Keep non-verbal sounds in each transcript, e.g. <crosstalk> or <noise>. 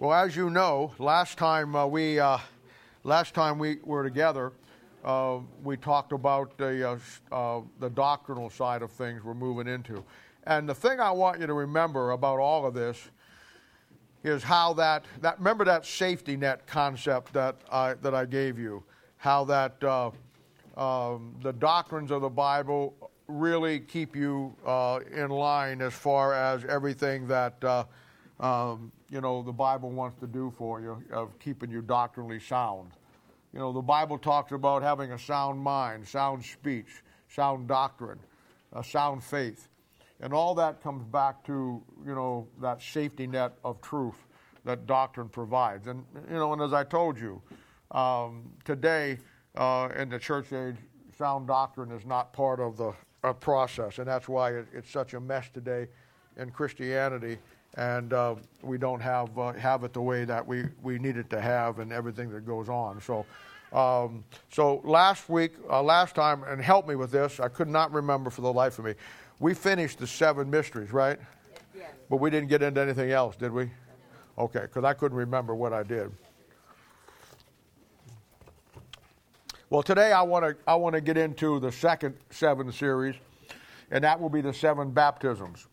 Well, as you know, last time uh, we uh, last time we were together, uh, we talked about the uh, uh, the doctrinal side of things we're moving into, and the thing I want you to remember about all of this is how that that remember that safety net concept that I that I gave you, how that uh, um, the doctrines of the Bible really keep you in line as far as everything that. Um, you know, the Bible wants to do for you of keeping you doctrinally sound. You know, the Bible talks about having a sound mind, sound speech, sound doctrine, a sound faith. And all that comes back to, you know, that safety net of truth that doctrine provides. And, you know, and as I told you, um, today uh, in the church age, sound doctrine is not part of the uh, process. And that's why it, it's such a mess today in Christianity and uh, we don't have uh, have it the way that we, we need it to have and everything that goes on. So, um, so last week, uh, last time, and help me with this, I could not remember for the life of me. We finished the seven mysteries, right? Yes. But we didn't get into anything else, did we? Okay, because I couldn't remember what I did. Well, today I want to I want to get into the second seven series, and that will be the seven baptisms.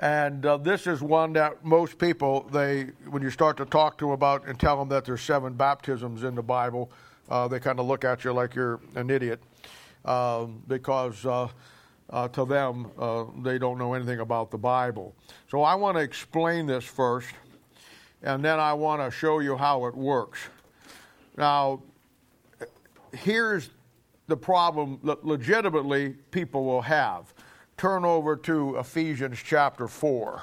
And uh, this is one that most people, they, when you start to talk to them about and tell them that there's seven baptisms in the Bible, uh, they kind of look at you like you're an idiot um, because uh, uh to them, uh, they don't know anything about the Bible. So I want to explain this first, and then I want to show you how it works. Now, here's the problem that legitimately people will have turn over to Ephesians chapter 4.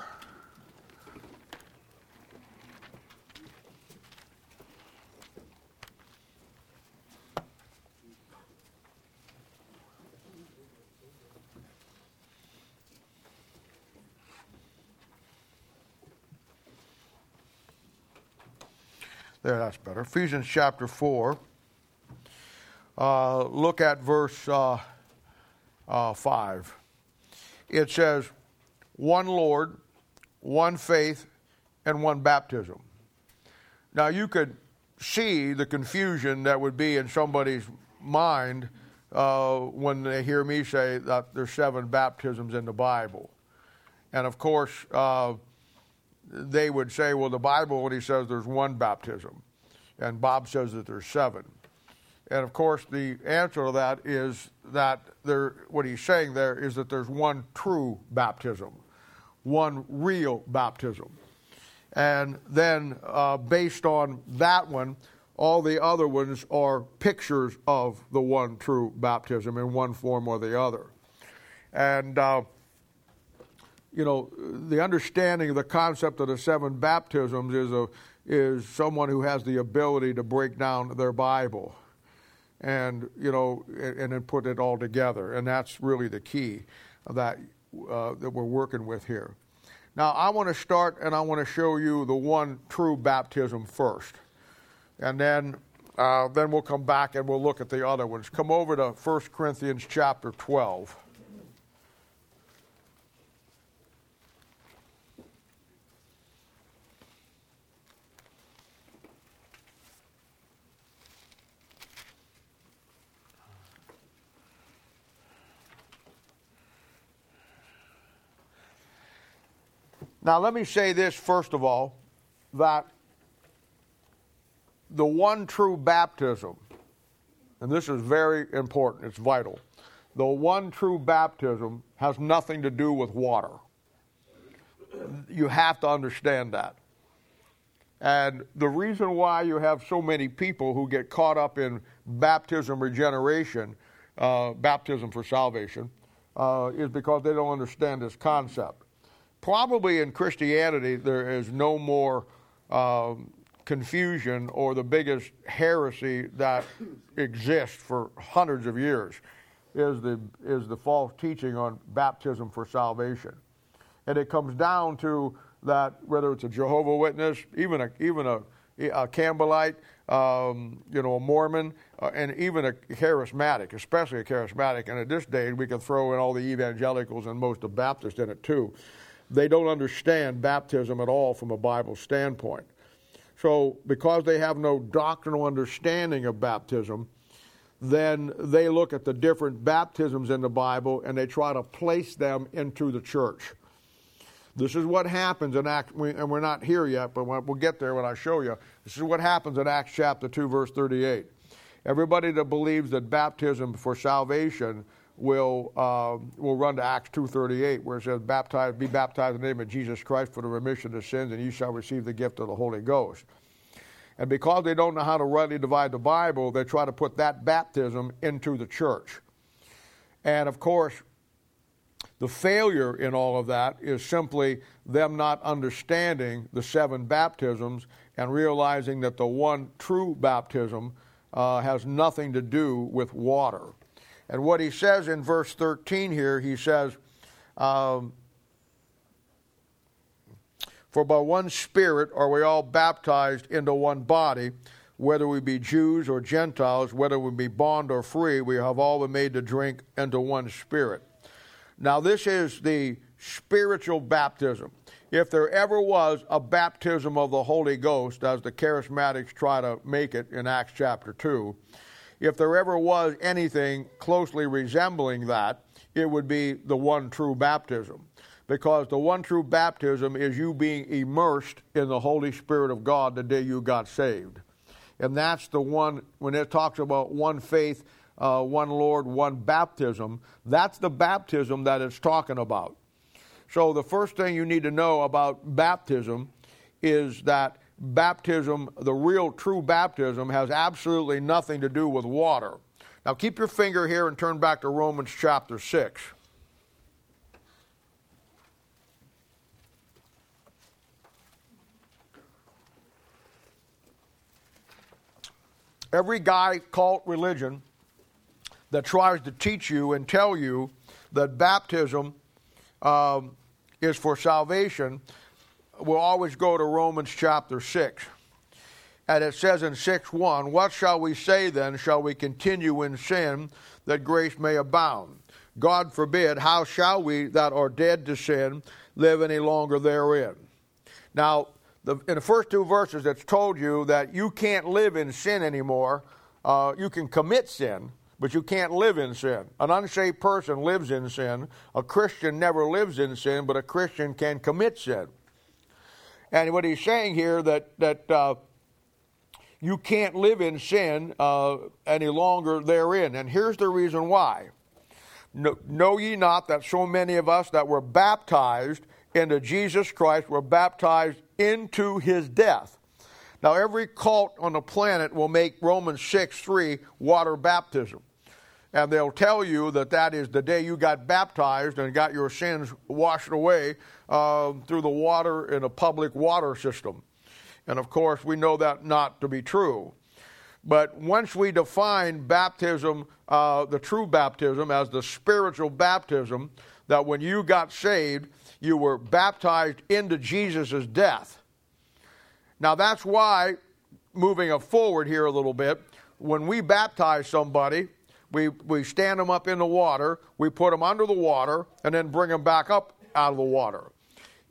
There, that's better. Ephesians chapter 4. Uh, look at verse uh, uh, 5 it says one Lord, one faith, and one baptism. Now you could see the confusion that would be in somebody's mind uh, when they hear me say that there's seven baptisms in the Bible. And of course, uh, they would say, well, the Bible only says there's one baptism, and Bob says that there's seven. And of course, the answer to that is that there, what he's saying there is that there's one true baptism, one real baptism. And then, uh, based on that one, all the other ones are pictures of the one true baptism in one form or the other. And, uh, you know, the understanding of the concept of the seven baptisms is, a, is someone who has the ability to break down their Bible and you know, and, then put it all together. And that's really the key that uh, that we're working with here. Now, I want to start and I want to show you the one true baptism first, and then uh, then we'll come back and we'll look at the other ones. Come over to 1 Corinthians chapter 12. Now, let me say this first of all that the one true baptism, and this is very important, it's vital. The one true baptism has nothing to do with water. You have to understand that. And the reason why you have so many people who get caught up in baptism regeneration, uh, baptism for salvation, uh, is because they don't understand this concept probably in Christianity there is no more um, confusion or the biggest heresy that exists for hundreds of years is the is the false teaching on baptism for salvation, and it comes down to that whether it's a Jehovah Witness, even a even a, a Campbellite, um, you know, a Mormon, uh, and even a charismatic, especially a charismatic. And at this day, we can throw in all the evangelicals and most of Baptists in it too they don't understand baptism at all from a Bible standpoint. So, because they have no doctrinal understanding of baptism, then they look at the different baptisms in the Bible and they try to place them into the church. This is what happens in Acts, and we're not here yet, but we'll get there when I show you. This is what happens in Acts chapter 2, verse 38. Everybody that believes that baptism for salvation will uh, will run to Acts 2:38, where it says, "Baptize, be baptized in the name of Jesus Christ for the remission of sins, and you shall receive the gift of the Holy Ghost." And because they don't know how to rightly divide the Bible, they try to put that baptism into the church. And of course, the failure in all of that is simply them not understanding the seven baptisms and realizing that the one true baptism uh, has nothing to do with water. And what he says in verse 13 here, he says, um, For by one Spirit are we all baptized into one body, whether we be Jews or Gentiles, whether we be bond or free, we have all been made to drink into one Spirit. Now, this is the spiritual baptism. If there ever was a baptism of the Holy Ghost, as the charismatics try to make it in Acts chapter 2, if there ever was anything closely resembling that, it would be the one true baptism. Because the one true baptism is you being immersed in the Holy Spirit of God the day you got saved. And that's the one, when it talks about one faith, uh, one Lord, one baptism, that's the baptism that it's talking about. So the first thing you need to know about baptism is that baptism, the real true baptism, has absolutely nothing to do with water. Now keep your finger here and turn back to Romans chapter 6. Every guy cult religion that tries to teach you and tell you that baptism um, is for salvation will always go to Romans chapter 6. And it says in 6 1, What shall we say then? Shall we continue in sin that grace may abound? God forbid, how shall we that are dead to sin live any longer therein? Now, the, in the first two verses, it's told you that you can't live in sin anymore. Uh, you can commit sin, but you can't live in sin. An unsaved person lives in sin. A Christian never lives in sin, but a Christian can commit sin. And what he's saying here that that uh, you can't live in sin uh, any longer therein. And here's the reason why. Know, know ye not that so many of us that were baptized into Jesus Christ were baptized into his death? Now, every cult on the planet will make Romans 6 3 water baptism. And they'll tell you that that is the day you got baptized and got your sins washed away uh, through the water in a public water system. And of course, we know that not to be true. But once we define baptism, uh, the true baptism, as the spiritual baptism, that when you got saved, you were baptized into Jesus' death. Now, that's why, moving forward here a little bit, when we baptize somebody, we, we stand them up in the water, we put them under the water, and then bring them back up out of the water.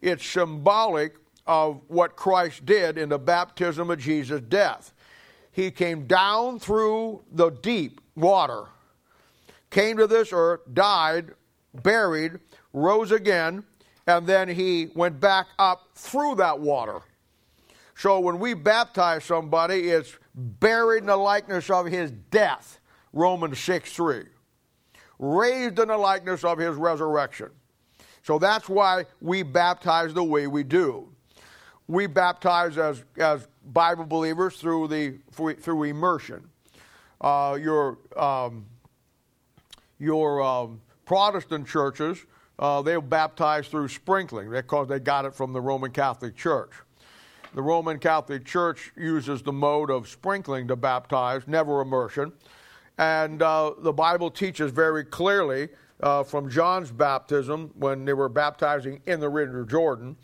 It's symbolic of what Christ did in the baptism of Jesus' death. He came down through the deep water, came to this earth, died, buried, rose again, and then he went back up through that water. So when we baptize somebody, it's buried in the likeness of his death, Romans 6 3. Raised in the likeness of his resurrection. So that's why we baptize the way we do. We baptize as, as Bible believers through, the, through immersion. Uh, your um, your um, Protestant churches, uh, they baptize through sprinkling because they got it from the Roman Catholic Church. The Roman Catholic Church uses the mode of sprinkling to baptize, never immersion. And uh, the Bible teaches very clearly uh, from John's baptism when they were baptizing in the River Jordan,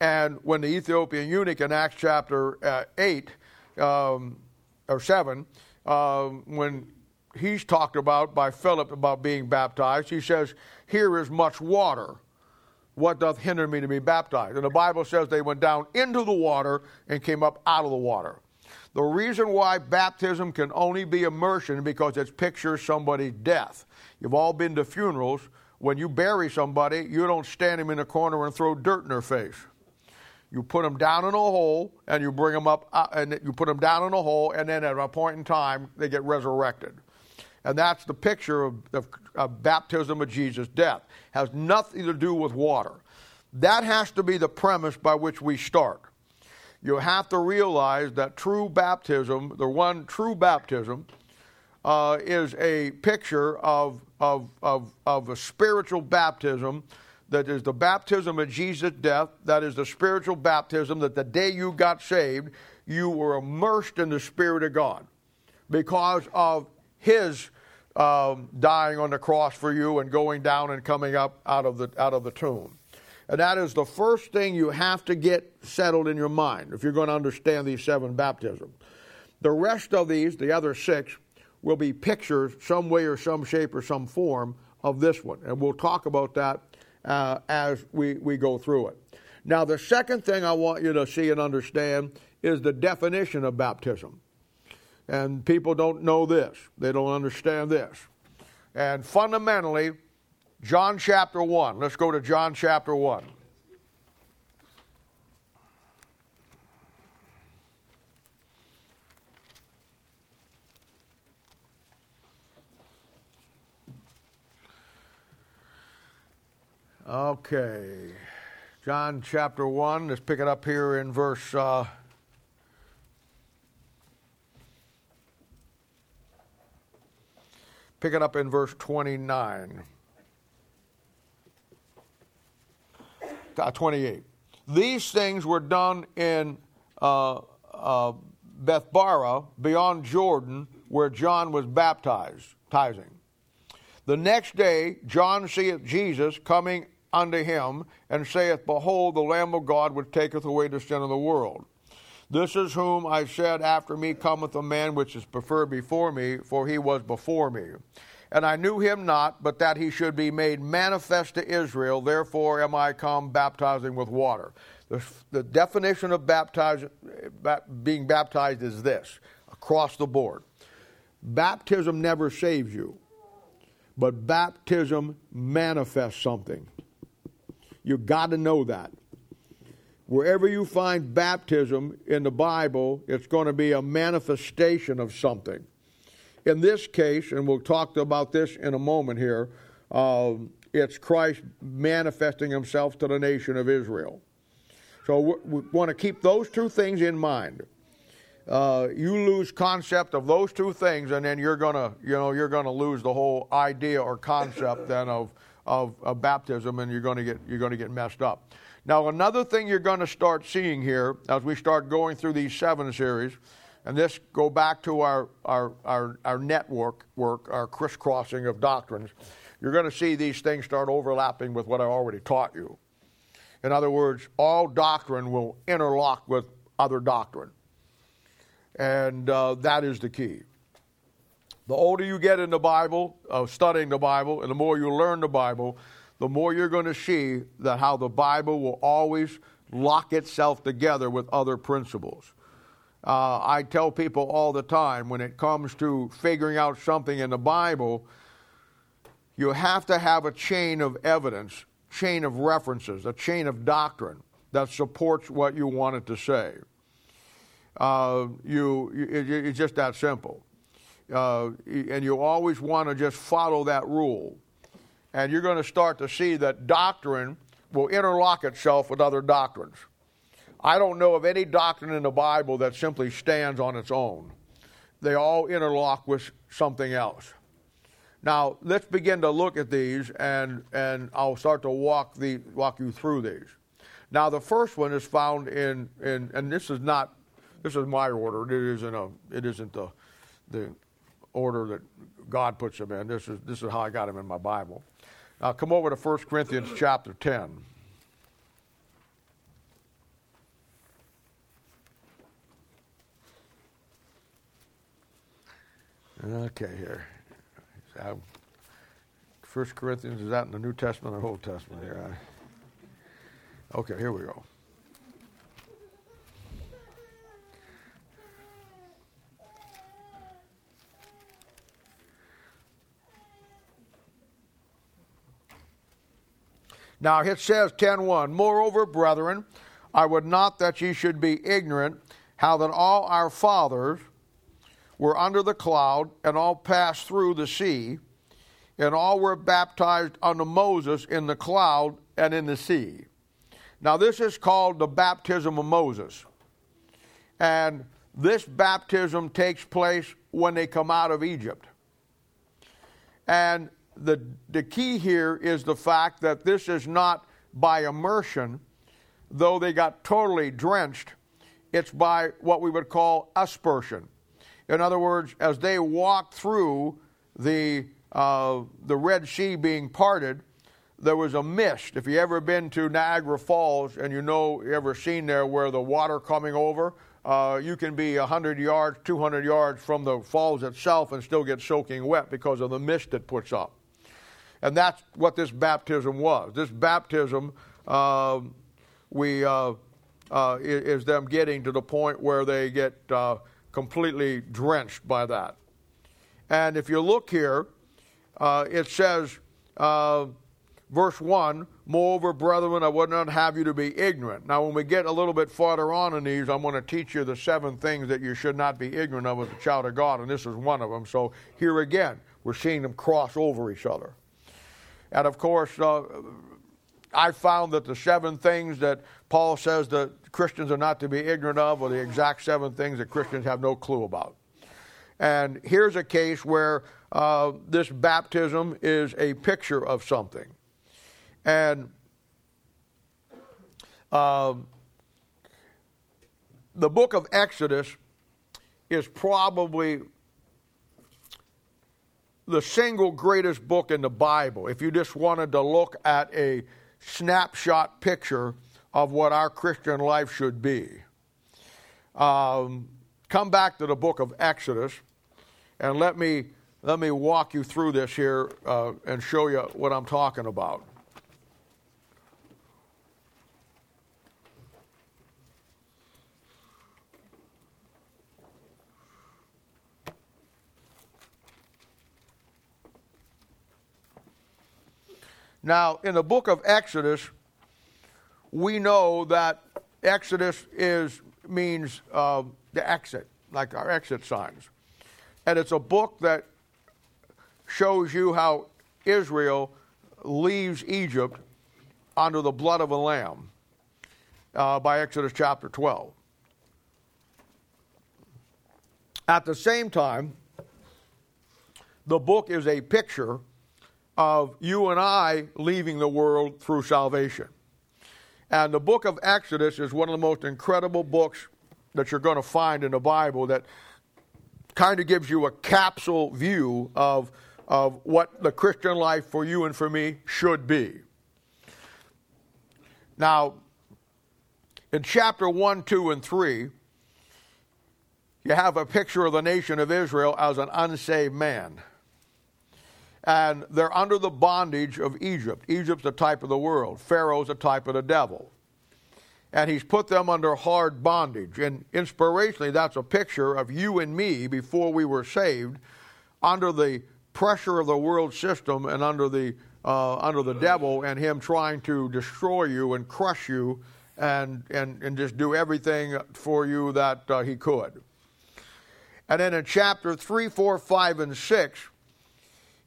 and when the Ethiopian eunuch in Acts chapter uh, 8 um, or 7, uh, when he's talked about by Philip about being baptized, he says, Here is much water. what doth hinder me to be baptized? And the Bible says they went down into the water and came up out of the water. The reason why baptism can only be immersion because it pictures somebody's death. You've all been to funerals. When you bury somebody, you don't stand them in a corner and throw dirt in their face. You put them down in a hole and you bring them up, uh, and you put them down in a hole, and then at a point in time, they get resurrected. And that's the picture of, of, of baptism of Jesus' death. Has nothing to do with water. That has to be the premise by which we start. You have to realize that true baptism, the one true baptism, uh, is a picture of, of, of, of a spiritual baptism that is the baptism of Jesus' death, that is the spiritual baptism that the day you got saved, you were immersed in the Spirit of God because of His um, dying on the cross for you and going down and coming up out of the, out of the tomb. That is the first thing you have to get settled in your mind if you're going to understand these seven baptisms. The rest of these, the other six, will be pictures, some way or some shape or some form, of this one. And we'll talk about that uh, as we, we go through it. Now, the second thing I want you to see and understand is the definition of baptism. And people don't know this, they don't understand this. And fundamentally, John chapter 1. Let's go to John chapter 1. Okay. John chapter 1. Let's pick it up here in verse. Uh, pick it up in verse 29. 28. These things were done in uh, uh, Bethabara, beyond Jordan, where John was baptized, tithing. The next day, John seeth Jesus coming unto him, and saith, Behold, the Lamb of God which taketh away the sin of the world. This is whom I said, After me cometh a man which is preferred before me, for he was before me. And I knew him not, but that he should be made manifest to Israel. Therefore am I come baptizing with water. The, the definition of baptize, being baptized is this across the board. Baptism never saves you, but baptism manifests something. You've got to know that. Wherever you find baptism in the Bible, it's going to be a manifestation of something. In this case, and we'll talk about this in a moment here, uh, it's Christ manifesting himself to the nation of Israel. So we want to keep those two things in mind. Uh, you lose concept of those two things, and then you're gonna, you know, you're gonna lose the whole idea or concept then of, of, of baptism, and you're gonna get you're gonna get messed up. Now, another thing you're to start seeing here as we start going through these seven series and this go back to our, our, our, our network work, our crisscrossing of doctrines, you're going to see these things start overlapping with what I already taught you. In other words, all doctrine will interlock with other doctrine. And uh, that is the key. The older you get in the Bible, uh, studying the Bible, and the more you learn the Bible, the more you're going to see that how the Bible will always lock itself together with other principles. Uh, I tell people all the time when it comes to figuring out something in the Bible, you have to have a chain of evidence, chain of references, a chain of doctrine that supports what you wanted to say. Uh, you, it, it's just that simple. Uh, and you always want to just follow that rule. And you're going to start to see that doctrine will interlock itself with other doctrines. I don't know of any doctrine in the Bible that simply stands on its own. They all interlock with something else. Now, let's begin to look at these, and, and I'll start to walk, the, walk you through these. Now, the first one is found in, in and this is not, this is my order. It isn't, a, it isn't the, the order that God puts them in. This is, this is how I got them in my Bible. Now, come over to 1 Corinthians chapter 10. Okay, here. First Corinthians, is that in the New Testament or Old Testament here? Okay, here we go. Now it says 10:1, Moreover, brethren, I would not that ye should be ignorant how that all our fathers were under the cloud and all passed through the sea and all were baptized unto Moses in the cloud and in the sea. Now this is called the baptism of Moses. And this baptism takes place when they come out of Egypt. And the, the key here is the fact that this is not by immersion, though they got totally drenched, it's by what we would call aspersion. In other words, as they walked through the, uh, the Red Sea being parted, there was a mist. If you ever been to Niagara Falls and you know, you ever seen there where the water coming over, uh, you can be 100 yards, 200 yards from the falls itself and still get soaking wet because of the mist it puts up. And that's what this baptism was. This baptism, uh, we, uh, uh, is them getting to the point where they get uh, completely drenched by that. And if you look here, uh, it says, uh, verse 1 Moreover, brethren, I would not have you to be ignorant. Now, when we get a little bit farther on in these, I'm going to teach you the seven things that you should not be ignorant of as a child of God, and this is one of them. So, here again, we're seeing them cross over each other. And of course, uh, I found that the seven things that Paul says that Christians are not to be ignorant of are the exact seven things that Christians have no clue about. And here's a case where uh, this baptism is a picture of something. And uh, the book of Exodus is probably the single greatest book in the Bible. If you just wanted to look at a snapshot picture of what our Christian life should be. Um, come back to the book of Exodus and let me, let me walk you through this here uh, and show you what I'm talking about. Now, in the book of Exodus, we know that Exodus is means uh, the exit, like our exit signs, and it's a book that shows you how Israel leaves Egypt under the blood of a lamb uh, by Exodus chapter 12. At the same time, the book is a picture of you and I leaving the world through salvation. And the book of Exodus is one of the most incredible books that you're going to find in the Bible that kind of gives you a capsule view of, of what the Christian life for you and for me should be. Now, in chapter 1, 2, and 3, you have a picture of the nation of Israel as an unsaved man and they're under the bondage of Egypt. Egypt's a type of the world, Pharaoh's a type of the devil. And he's put them under hard bondage. And inspirationally, that's a picture of you and me before we were saved under the pressure of the world system and under the, uh, under the devil and him trying to destroy you and crush you and, and, and just do everything for you that uh, he could. And then in chapter 3, 4, 5, and 6,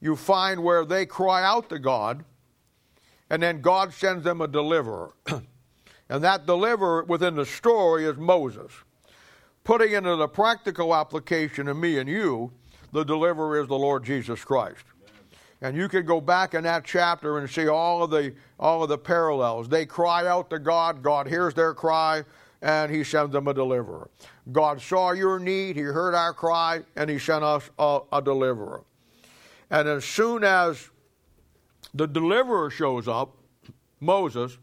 you find where they cry out to God, and then God sends them a deliverer. <clears throat> and that deliverer within the story is Moses. Putting into the practical application of me and you, the deliverer is the Lord Jesus Christ. And you can go back in that chapter and see all of the all of the parallels. They cry out to God, God hears their cry, and he sends them a deliverer. God saw your need, he heard our cry, and he sent us a, a deliverer. And as soon as the deliverer shows up, Moses,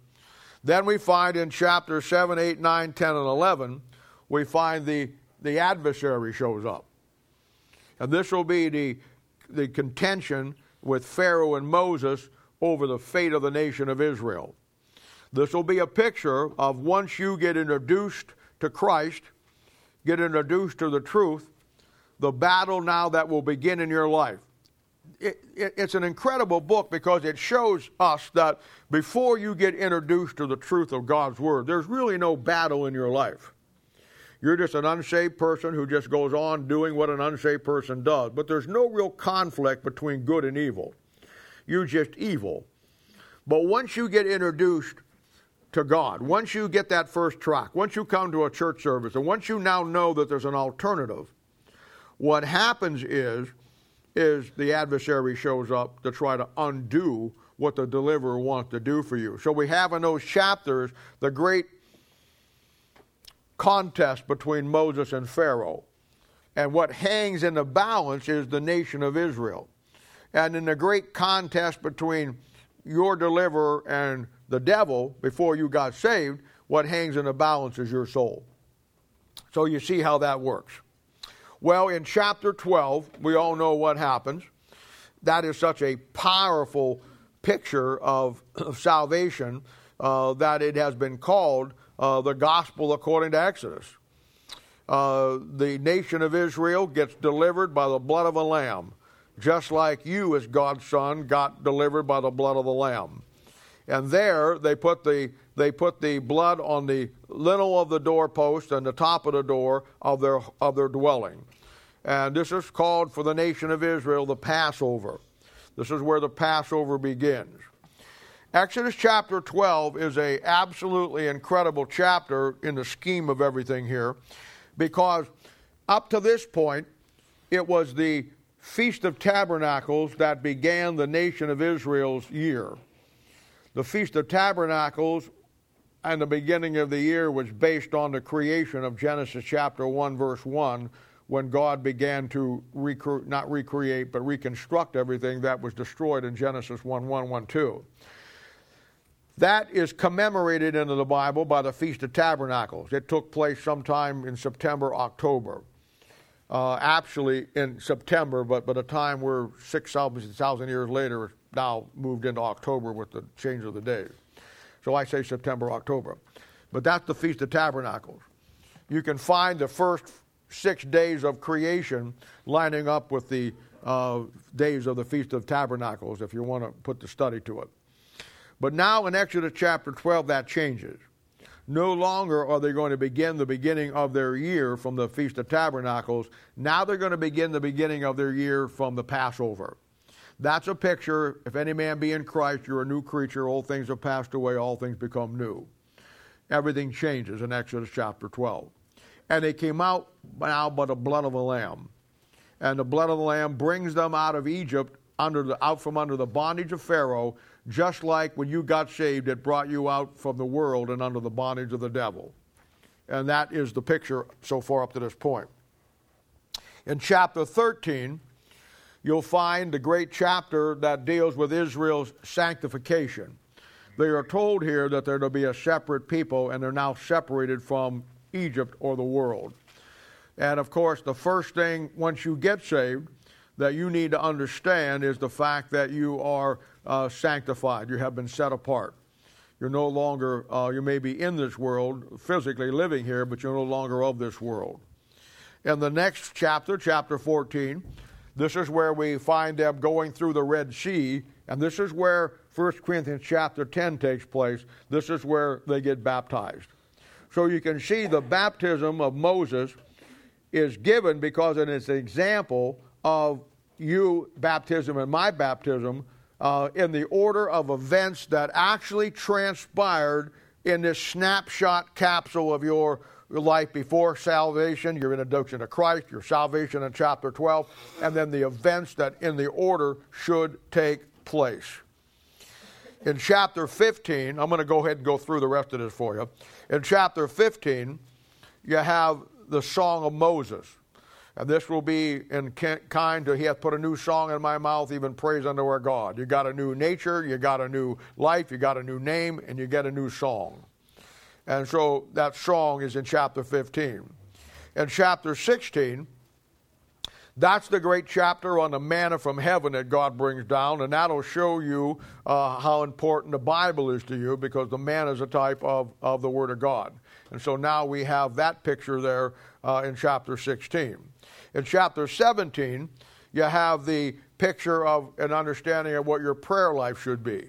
then we find in chapter 7, 8, 9, 10, and 11, we find the, the adversary shows up. And this will be the, the contention with Pharaoh and Moses over the fate of the nation of Israel. This will be a picture of once you get introduced to Christ, get introduced to the truth, the battle now that will begin in your life. It, it, it's an incredible book because it shows us that before you get introduced to the truth of God's Word, there's really no battle in your life. You're just an unsaved person who just goes on doing what an unsaved person does. But there's no real conflict between good and evil. You're just evil. But once you get introduced to God, once you get that first track, once you come to a church service, and once you now know that there's an alternative, what happens is is the adversary shows up to try to undo what the deliverer wants to do for you. So we have in those chapters the great contest between Moses and Pharaoh. And what hangs in the balance is the nation of Israel. And in the great contest between your deliverer and the devil before you got saved, what hangs in the balance is your soul. So you see how that works. Well, in chapter 12, we all know what happens. That is such a powerful picture of, of salvation uh, that it has been called uh, the gospel according to Exodus. Uh, the nation of Israel gets delivered by the blood of a lamb, just like you, as God's son, got delivered by the blood of the lamb. And there they put the they put the blood on the lintel of the doorpost and the top of the door of their of their dwelling. And this is called for the nation of Israel the Passover. This is where the Passover begins. Exodus chapter 12 is a absolutely incredible chapter in the scheme of everything here because up to this point it was the Feast of Tabernacles that began the nation of Israel's year. The Feast of Tabernacles and the beginning of the year was based on the creation of Genesis chapter 1 verse 1 when God began to recre- not recreate but reconstruct everything that was destroyed in Genesis 1 1 1 2. That is commemorated in the Bible by the Feast of Tabernacles. It took place sometime in September, October. Uh, actually, in September, but by the time we're 6,000 years later, it's now moved into October with the change of the days. So I say September, October. But that's the Feast of Tabernacles. You can find the first six days of creation lining up with the uh, days of the Feast of Tabernacles if you want to put the study to it. But now in Exodus chapter 12, that changes. No longer are they going to begin the beginning of their year from the Feast of Tabernacles. Now they're going to begin the beginning of their year from the Passover. That's a picture. If any man be in Christ, you're a new creature. Old things have passed away, all things become new. Everything changes in Exodus chapter 12. And they came out now by the blood of a lamb. And the blood of the lamb brings them out of Egypt, under the, out from under the bondage of Pharaoh, just like when you got saved, it brought you out from the world and under the bondage of the devil. And that is the picture so far up to this point. In chapter 13, you'll find the great chapter that deals with Israel's sanctification. They are told here that they're to be a separate people, and they're now separated from Egypt or the world. And of course, the first thing once you get saved that you need to understand is the fact that you are uh, sanctified. You have been set apart. You're no longer, uh, you may be in this world, physically living here, but you're no longer of this world. In the next chapter, chapter 14, this is where we find them going through the Red Sea, and this is where 1 Corinthians chapter 10 takes place. This is where they get baptized. So you can see the baptism of Moses is given because it is an example of you baptism and my baptism uh, in the order of events that actually transpired in this snapshot capsule of your life before salvation, your introduction to Christ, your salvation in chapter 12, and then the events that in the order should take place. In chapter 15, I'm going to go ahead and go through the rest of this for you. In chapter 15, you have the Song of Moses. And this will be in kind to, he hath put a new song in my mouth, even praise unto our God. You got a new nature, you got a new life, you got a new name, and you get a new song. And so that song is in chapter 15. In chapter 16, That's the great chapter on the manna from heaven that God brings down, and that'll show you uh, how important the Bible is to you because the manna is a type of, of the Word of God. And so now we have that picture there uh, in chapter 16. In chapter 17, you have the picture of an understanding of what your prayer life should be.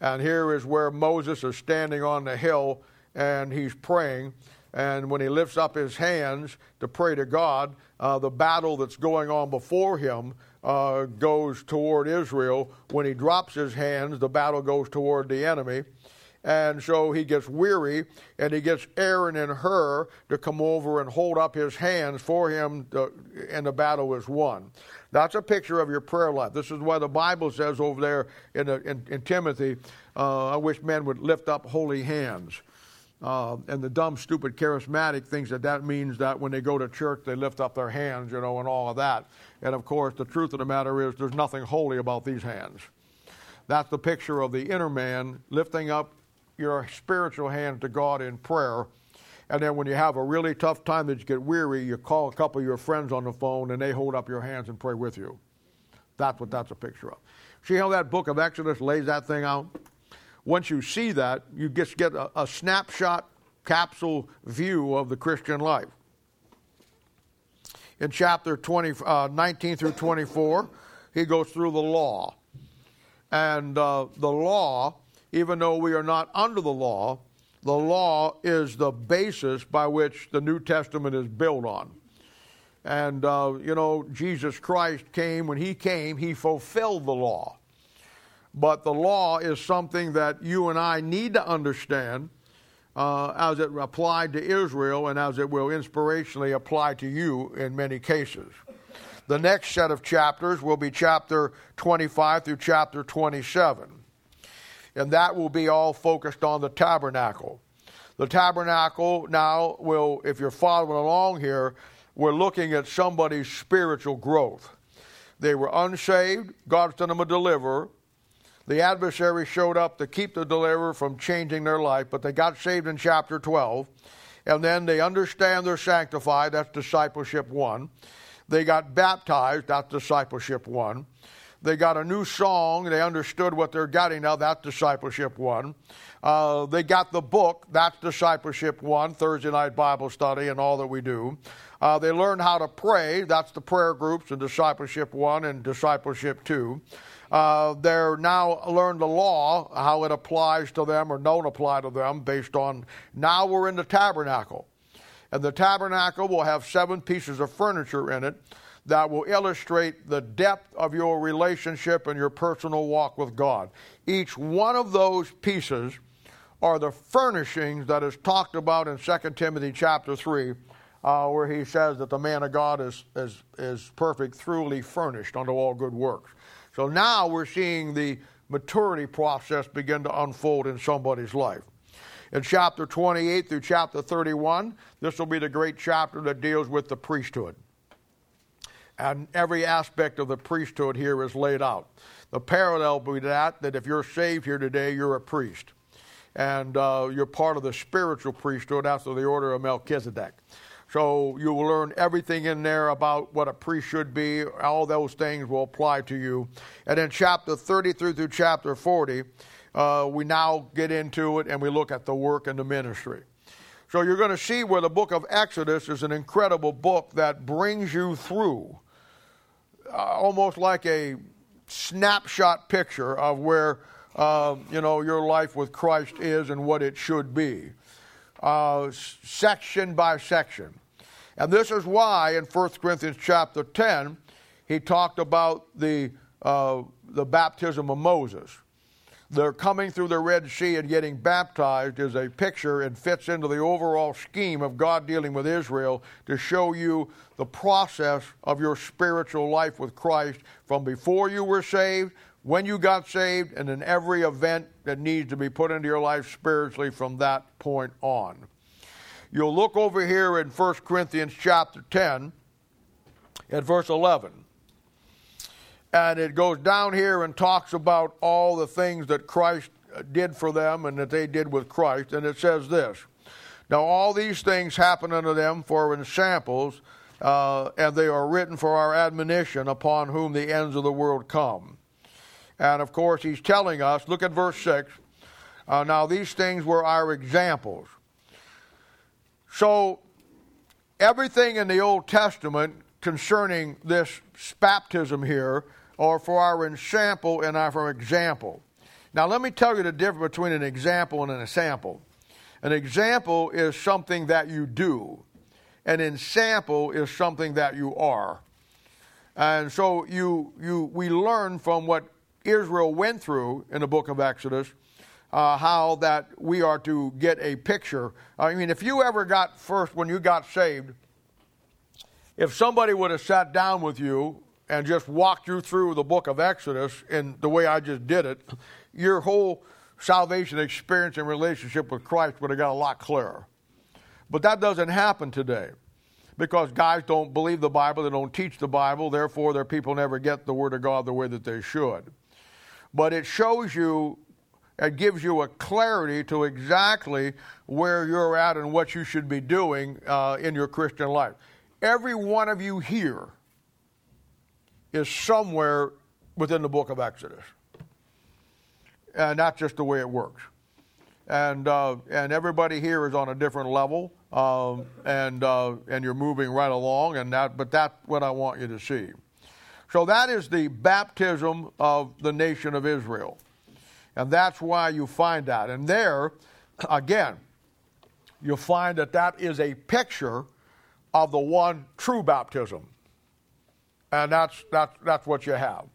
And here is where Moses is standing on the hill and he's praying. And when he lifts up his hands to pray to God, uh, the battle that's going on before him uh, goes toward Israel. When he drops his hands, the battle goes toward the enemy. And so he gets weary and he gets Aaron and Hur to come over and hold up his hands for him, to, and the battle is won. That's a picture of your prayer life. This is why the Bible says over there in, in, in Timothy, uh, I wish men would lift up holy hands. Uh, and the dumb, stupid, charismatic thinks that that means that when they go to church, they lift up their hands, you know, and all of that. And of course, the truth of the matter is there's nothing holy about these hands. That's the picture of the inner man lifting up your spiritual hand to God in prayer. And then when you have a really tough time that you get weary, you call a couple of your friends on the phone and they hold up your hands and pray with you. That's what that's a picture of. See how that book of Exodus lays that thing out? Once you see that, you just get a, a snapshot capsule view of the Christian life. In chapter 20, uh, 19 through 24, he goes through the law. And uh, the law even though we are not under the law, the law is the basis by which the New Testament is built on. And, uh, you know, Jesus Christ came, when He came, He fulfilled the law. But the law is something that you and I need to understand uh, as it applied to Israel and as it will inspirationally apply to you in many cases. The next set of chapters will be chapter 25 through chapter 27 and that will be all focused on the tabernacle. The tabernacle now will, if you're following along here, we're looking at somebody's spiritual growth. They were unsaved, God sent them a deliverer. The adversary showed up to keep the deliverer from changing their life, but they got saved in chapter 12. And then they understand they're sanctified, that's discipleship one. They got baptized, that's discipleship one. They got a new song. They understood what they're getting now. That's discipleship one. Uh, they got the book. That's discipleship one. Thursday night Bible study and all that we do. Uh, they learned how to pray. That's the prayer groups and discipleship one and discipleship two. Uh, they're now learned the law, how it applies to them or don't apply to them based on now we're in the tabernacle. And the tabernacle will have seven pieces of furniture in it that will illustrate the depth of your relationship and your personal walk with God. Each one of those pieces are the furnishings that is talked about in 2 Timothy chapter 3, uh, where he says that the man of God is, is, is perfect, truly furnished unto all good works. So now we're seeing the maturity process begin to unfold in somebody's life. In chapter 28 through chapter 31, this will be the great chapter that deals with the priesthood. And every aspect of the priesthood here is laid out. The parallel be that, that if you're saved here today, you're a priest. And uh, you're part of the spiritual priesthood after the order of Melchizedek. So you will learn everything in there about what a priest should be. All those things will apply to you. And in chapter 33 through chapter 40, uh, we now get into it and we look at the work and the ministry. So you're going to see where the book of Exodus is an incredible book that brings you through uh, almost like a snapshot picture of where uh, you know your life with Christ is and what it should be, uh, section by section. And this is why in 1 Corinthians chapter 10 he talked about the uh, the baptism of Moses their coming through the Red Sea and getting baptized is a picture and fits into the overall scheme of God dealing with Israel to show you the process of your spiritual life with Christ from before you were saved, when you got saved, and in every event that needs to be put into your life spiritually from that point on. You'll look over here in 1 Corinthians chapter 10 at verse 11. And it goes down here and talks about all the things that Christ did for them and that they did with Christ. And it says this Now all these things happen unto them for ensamples, uh, and they are written for our admonition upon whom the ends of the world come. And of course, he's telling us, look at verse 6. Uh, now, these things were our examples. So, everything in the Old Testament concerning this baptism here are for our ensample and our example. Now, let me tell you the difference between an example and an ensample. An example is something that you do, an ensample is something that you are. And so you, you, we learn from what Israel went through in the book of Exodus uh, how that we are to get a picture. I mean, if you ever got first, when you got saved, if somebody would have sat down with you and just walked you through the book of Exodus in the way I just did it, your whole salvation experience and relationship with Christ would have got a lot clearer. But that doesn't happen today because guys don't believe the Bible, they don't teach the Bible, therefore, their people never get the Word of God the way that they should. But it shows you, it gives you a clarity to exactly where you're at and what you should be doing uh, in your Christian life. Every one of you here is somewhere within the book of Exodus. And that's just the way it works. And, uh, and everybody here is on a different level, um, and, uh, and you're moving right along, and that, but that's what I want you to see. So that is the baptism of the nation of Israel. And that's why you find that. And there, again, you'll find that that is a picture of the one true baptism. And that's, that's, that's what you have.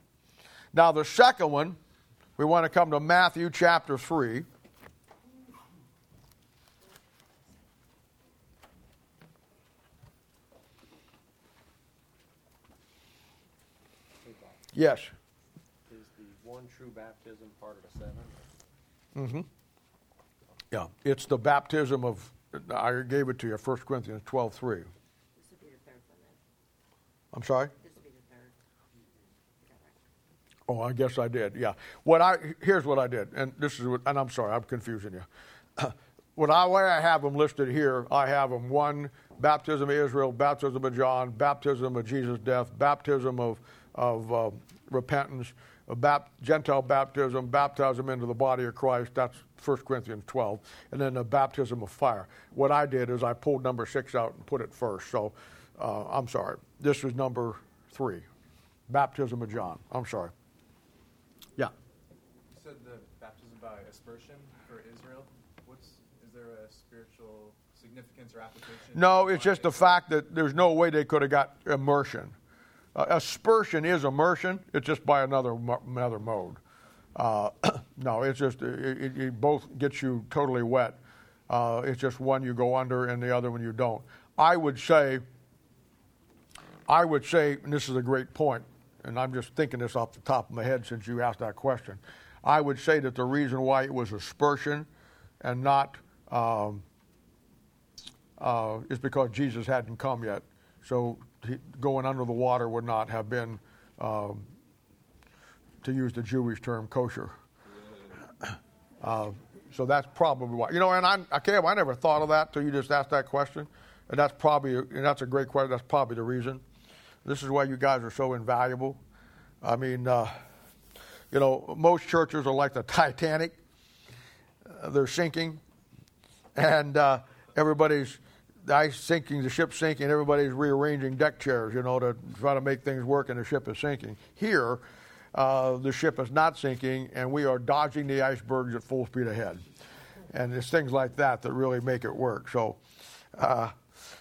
Now, the second one, we want to come to Matthew chapter 3. Yes. Is the one true baptism part of the seven? Mm-hmm. Yeah, it's the baptism of, I gave it to you, 1 Corinthians 12 3. This would be the third one then. I'm sorry? This would be the third. Is that? Oh, I guess I did. Yeah. What I here's what I did, and this is what, and I'm sorry, I'm confusing you. <clears throat> what I way I have them listed here, I have them one baptism of Israel, baptism of John, baptism of Jesus' death, baptism of of uh, repentance, bap- Gentile baptism, baptism into the body of Christ. That's 1 Corinthians 12, and then the baptism of fire. What I did is I pulled number six out and put it first. So uh, I'm sorry. This was number three, baptism of John. I'm sorry. Yeah. You said the baptism by aspersion for Israel. What's is there a spiritual significance or application? No, it's just the fact that there's no way they could have got immersion. Uh, aspersion is immersion. It's just by another another mode. Uh, <coughs> no, it's just it, it, both gets you totally wet. Uh, it's just one you go under and the other one you don't. I would say. I would say, and this is a great point, and I'm just thinking this off the top of my head since you asked that question. I would say that the reason why it was aspersion and not um, uh, is because Jesus hadn't come yet. So going under the water would not have been, um, to use the Jewish term, kosher. Uh, so that's probably why. You know, and I, I can't. I never thought of that till you just asked that question, and that's probably and that's a great question. That's probably the reason. This is why you guys are so invaluable. I mean, uh, you know, most churches are like the Titanic. Uh, they're sinking, and uh, everybody's ice sinking, the ship's sinking, everybody's rearranging deck chairs, you know, to try to make things work, and the ship is sinking. Here, uh, the ship is not sinking, and we are dodging the icebergs at full speed ahead. And it's things like that that really make it work. So, uh,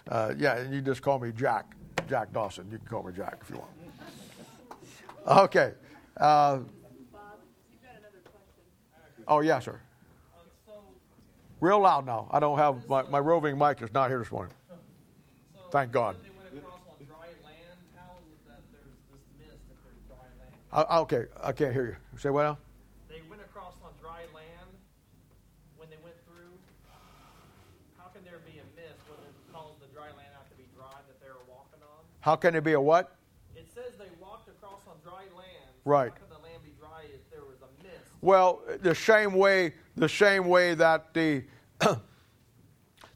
uh, yeah, and you just call me Jack, Jack Dawson. You can call me Jack if you want. Okay. Uh, oh, yeah, sir. Real loud now. I don't have my, my roving mic is not here this morning. Thank God. They went across on dry land. How is it that there's this mist if there's dry land? I, okay, I can't hear you. Say what now? They went across on dry land when they went through. How can there be a mist when it caused the dry land not to be dry that they were walking on? How can it be a what? It says they walked across on dry land. Right. How can the land be dry if there was a mist? Well, the same way, the same way that the <clears throat>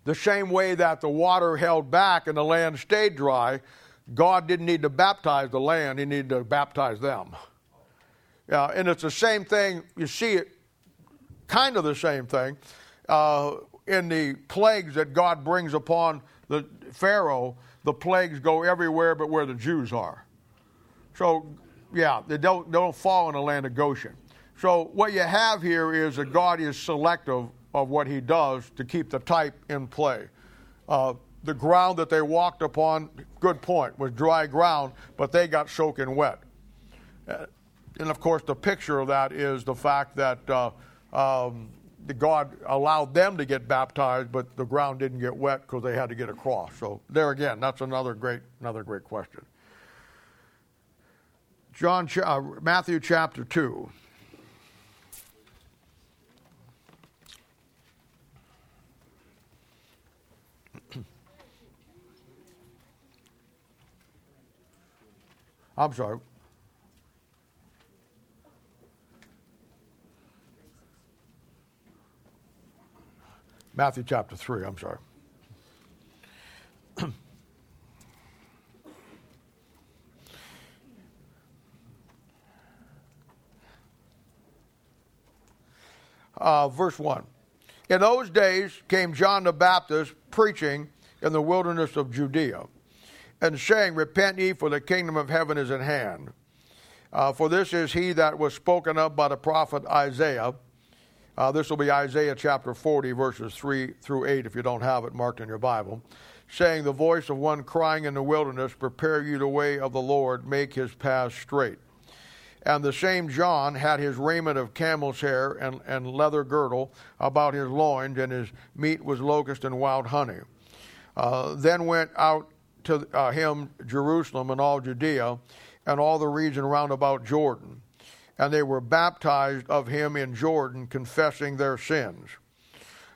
the same way that the water held back and the land stayed dry, God didn't need to baptize the land, He needed to baptize them. Yeah, and it's the same thing, you see it kind of the same thing uh, in the plagues that God brings upon the Pharaoh. The plagues go everywhere but where the Jews are. So, yeah, they don't, they don't fall in the land of Goshen. So, what you have here is that God is selective of what he does to keep the type in play. Uh, the ground that they walked upon, good point, was dry ground, but they got soaking wet. Uh, and of course, the picture of that is the fact that uh, um, God allowed them to get baptized, but the ground didn't get wet because they had to get across. So there again, that's another great, another great question. John, uh, Matthew chapter two. I'm sorry. Matthew chapter 3, I'm sorry. <clears throat> uh, verse 1. In those days came John the Baptist preaching in the wilderness of Judea and saying, Repent ye, for the kingdom of heaven is at hand. Uh, for this is he that was spoken of by the prophet Isaiah. Uh, this will be Isaiah chapter 40, verses 3 through 8, if you don't have it marked in your Bible. Saying, The voice of one crying in the wilderness, Prepare you the way of the Lord, make his paths straight. And the same John had his raiment of camel's hair and, and leather girdle about his loins, and his meat was locust and wild honey. Uh, then went out to uh, him Jerusalem and all Judea and all the region round about Jordan. And they were baptized of him in Jordan, confessing their sins.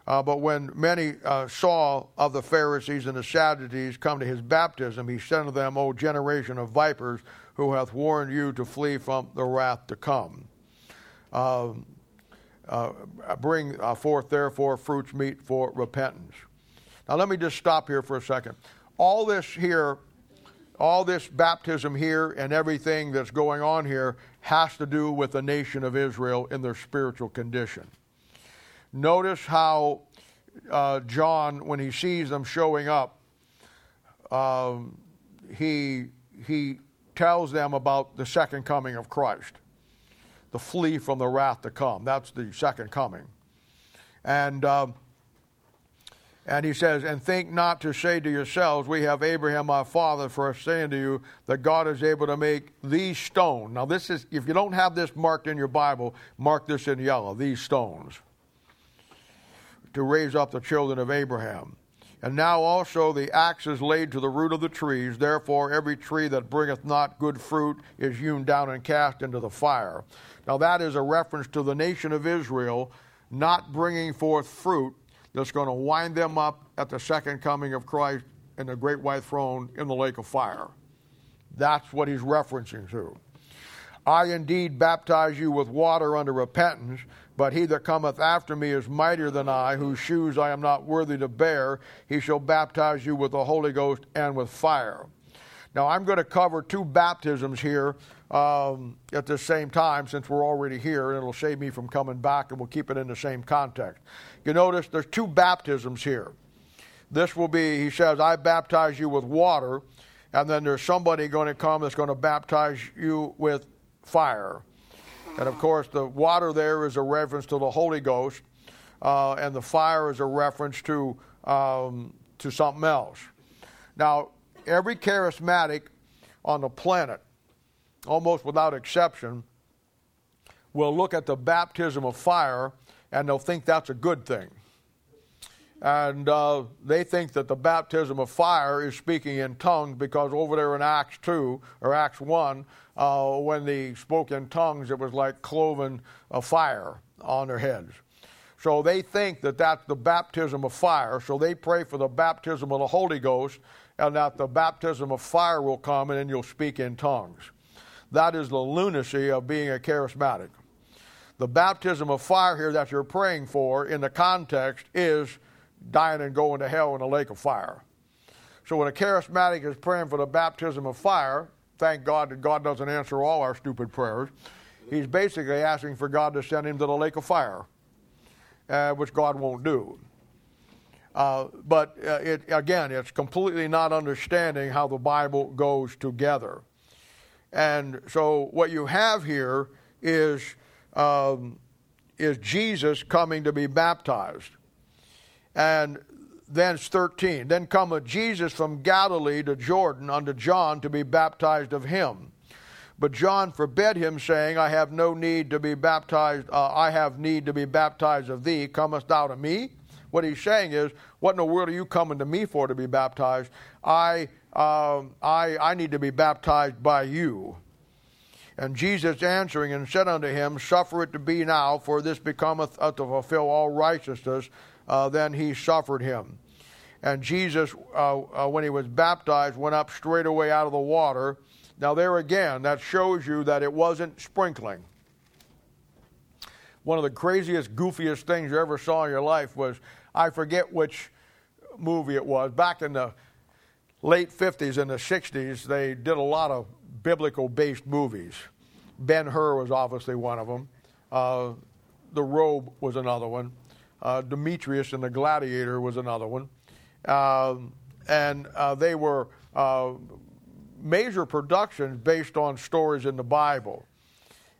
Uh, but when many uh, saw of the Pharisees and the Sadducees come to his baptism, he said to them, O generation of vipers, who hath warned you to flee from the wrath to come? Um, uh, bring uh, forth, therefore, fruits meet for repentance. Now, let me just stop here for a second all this here, all this baptism here and everything that's going on here has to do with the nation of Israel in their spiritual condition. Notice how uh, John, when he sees them showing up, um, he, he tells them about the second coming of Christ, the flee from the wrath to come. That's the second coming. And. Um, and he says, And think not to say to yourselves, We have Abraham our father, for I say you that God is able to make these stones. Now, this is, if you don't have this marked in your Bible, mark this in yellow, these stones, to raise up the children of Abraham. And now also the axe is laid to the root of the trees. Therefore, every tree that bringeth not good fruit is hewn down and cast into the fire. Now, that is a reference to the nation of Israel not bringing forth fruit that's going to wind them up at the second coming of Christ in the great white throne in the lake of fire. That's what he's referencing to. I indeed baptize you with water unto repentance, but he that cometh after me is mightier than I, whose shoes I am not worthy to bear. He shall baptize you with the Holy Ghost and with fire. Now, I'm going to cover two baptisms here um, at the same time since we're already here, and it'll save me from coming back, and we'll keep it in the same context. You notice there's two baptisms here. This will be, he says, I baptize you with water, and then there's somebody going to come that's going to baptize you with fire. And of course, the water there is a reference to the Holy Ghost, uh, and the fire is a reference to, um, to something else. Now, every charismatic on the planet, almost without exception, will look at the baptism of fire and they'll think that's a good thing. And uh, they think that the baptism of fire is speaking in tongues because over there in Acts 2 or Acts 1, uh, when they spoke in tongues, it was like cloven of fire on their heads. So they think that that's the baptism of fire. So they pray for the baptism of the Holy Ghost and that the baptism of fire will come and then you'll speak in tongues. That is the lunacy of being a charismatic the baptism of fire here that you're praying for in the context is dying and going to hell in a lake of fire. So when a charismatic is praying for the baptism of fire, thank God that God doesn't answer all our stupid prayers. He's basically asking for God to send him to the lake of fire, uh, which God won't do. Uh, but uh, it, again, it's completely not understanding how the Bible goes together. And so what you have here is, um, is Jesus coming to be baptized. And then 13. Then cometh Jesus from Galilee to Jordan unto John to be baptized of him. But John forbade him, saying, I have no need to be baptized, uh, I have need to be baptized of thee. Comest thou to me? What he's saying is, What in the world are you coming to me for to be baptized? I, uh, I, I need to be baptized by you. And Jesus answering and said unto him, Suffer it to be now, for this becometh uh, to fulfill all righteousness. Uh, then he suffered him. And Jesus, uh, uh, when he was baptized, went up straightway out of the water. Now, there again, that shows you that it wasn't sprinkling. One of the craziest, goofiest things you ever saw in your life was I forget which movie it was. Back in the late 50s and the 60s, they did a lot of biblical based movies. Ben Hur was obviously one of them. Uh, the Robe was another one. Uh, Demetrius and the Gladiator was another one. Um, and uh, they were uh, major productions based on stories in the Bible.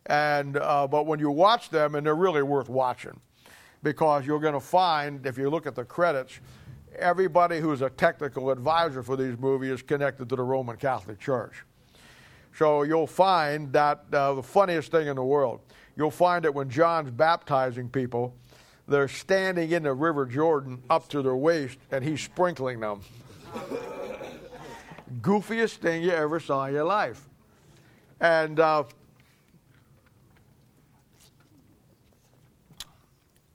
And, uh, but when you watch them, and they're really worth watching, because you're going to find, if you look at the credits, everybody who's a technical advisor for these movies is connected to the Roman Catholic Church. So you'll find that uh, the funniest thing in the world, you'll find that when John's baptizing people, they're standing in the River Jordan up to their waist, and he's sprinkling them. Goofiest thing you ever saw in your life. And uh,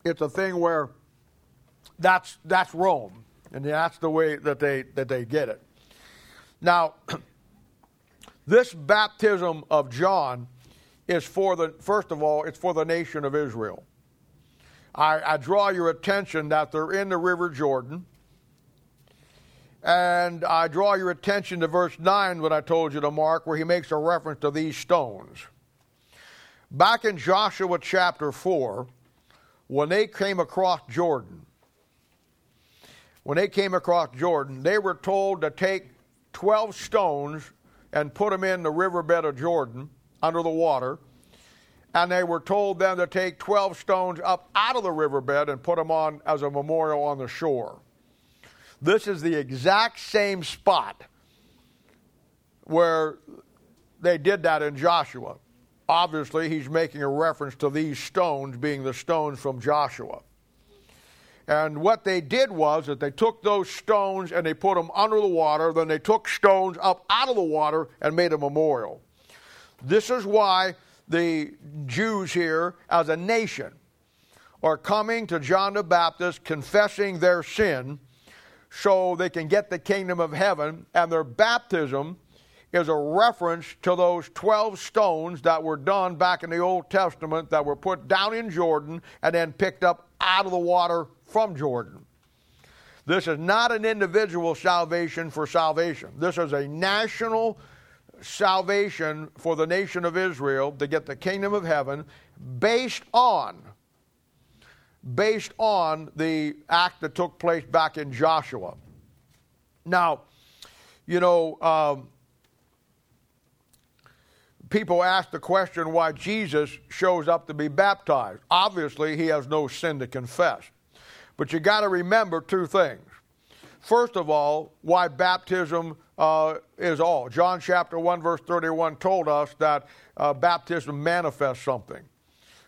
it's a thing where that's, that's Rome, and that's the way that they, that they get it. Now, <clears throat> this baptism of John is for the, first of all, it's for the nation of Israel. I, I draw your attention that they're in the River Jordan. And I draw your attention to verse 9, what I told you to mark, where he makes a reference to these stones. Back in Joshua chapter 4, when they came across Jordan, when they came across Jordan, they were told to take 12 stones and put them in the riverbed of Jordan under the water and they were told then to take 12 stones up out of the riverbed and put them on as a memorial on the shore. This is the exact same spot where they did that in Joshua. Obviously, he's making a reference to these stones being the stones from Joshua. And what they did was that they took those stones and they put them under the water, then they took stones up out of the water and made a memorial. This is why the Jews here as a nation are coming to John the Baptist confessing their sin so they can get the kingdom of heaven, and their baptism is a reference to those 12 stones that were done back in the Old Testament that were put down in Jordan and then picked up out of the water from Jordan. This is not an individual salvation for salvation. This is a national salvation for the nation of Israel to get the kingdom of heaven based on based on the act that took place back in Joshua. Now, you know, um, people ask the question why Jesus shows up to be baptized. Obviously, he has no sin to confess. But you got to remember two things. First of all, why baptism uh, is all. John chapter 1, verse 31 told us that uh, baptism manifests something.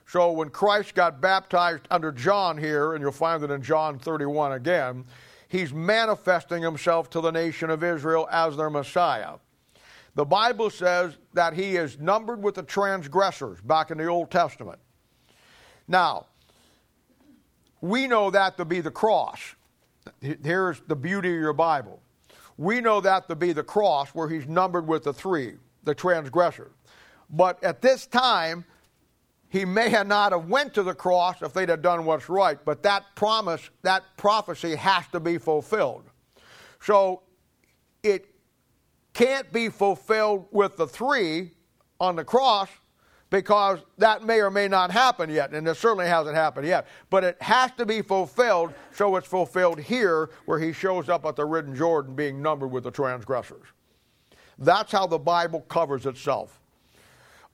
So when Christ got baptized under John here, and you'll find it in John 31 again, he's manifesting himself to the nation of Israel as their Messiah. The Bible says that he is numbered with the transgressors back in the Old Testament. Now, we know that to be the cross. Here's the beauty of your Bible. We know that to be the cross where he's numbered with the three, the transgressor. But at this time, he may have not have went to the cross if they'd have done what's right, but that promise, that prophecy has to be fulfilled. So it can't be fulfilled with the three on the cross because that may or may not happen yet, and it certainly hasn't happened yet. But it has to be fulfilled, so it's fulfilled here where he shows up at the River Jordan being numbered with the transgressors. That's how the Bible covers itself.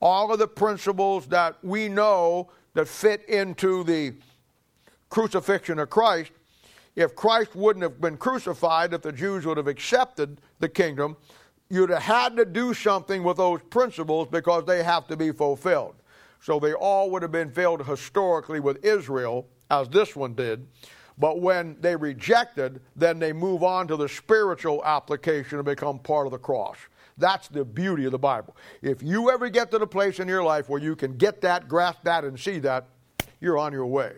All of the principles that we know that fit into the crucifixion of Christ, if Christ wouldn't have been crucified, if the Jews would have accepted the kingdom, you'd have had to do something with those principles because they have to be fulfilled. So they all would have been filled historically with Israel, as this one did. But when they rejected, then they move on to the spiritual application and become part of the cross. That's the beauty of the Bible. If you ever get to the place in your life where you can get that, grasp that, and see that, you're on your way.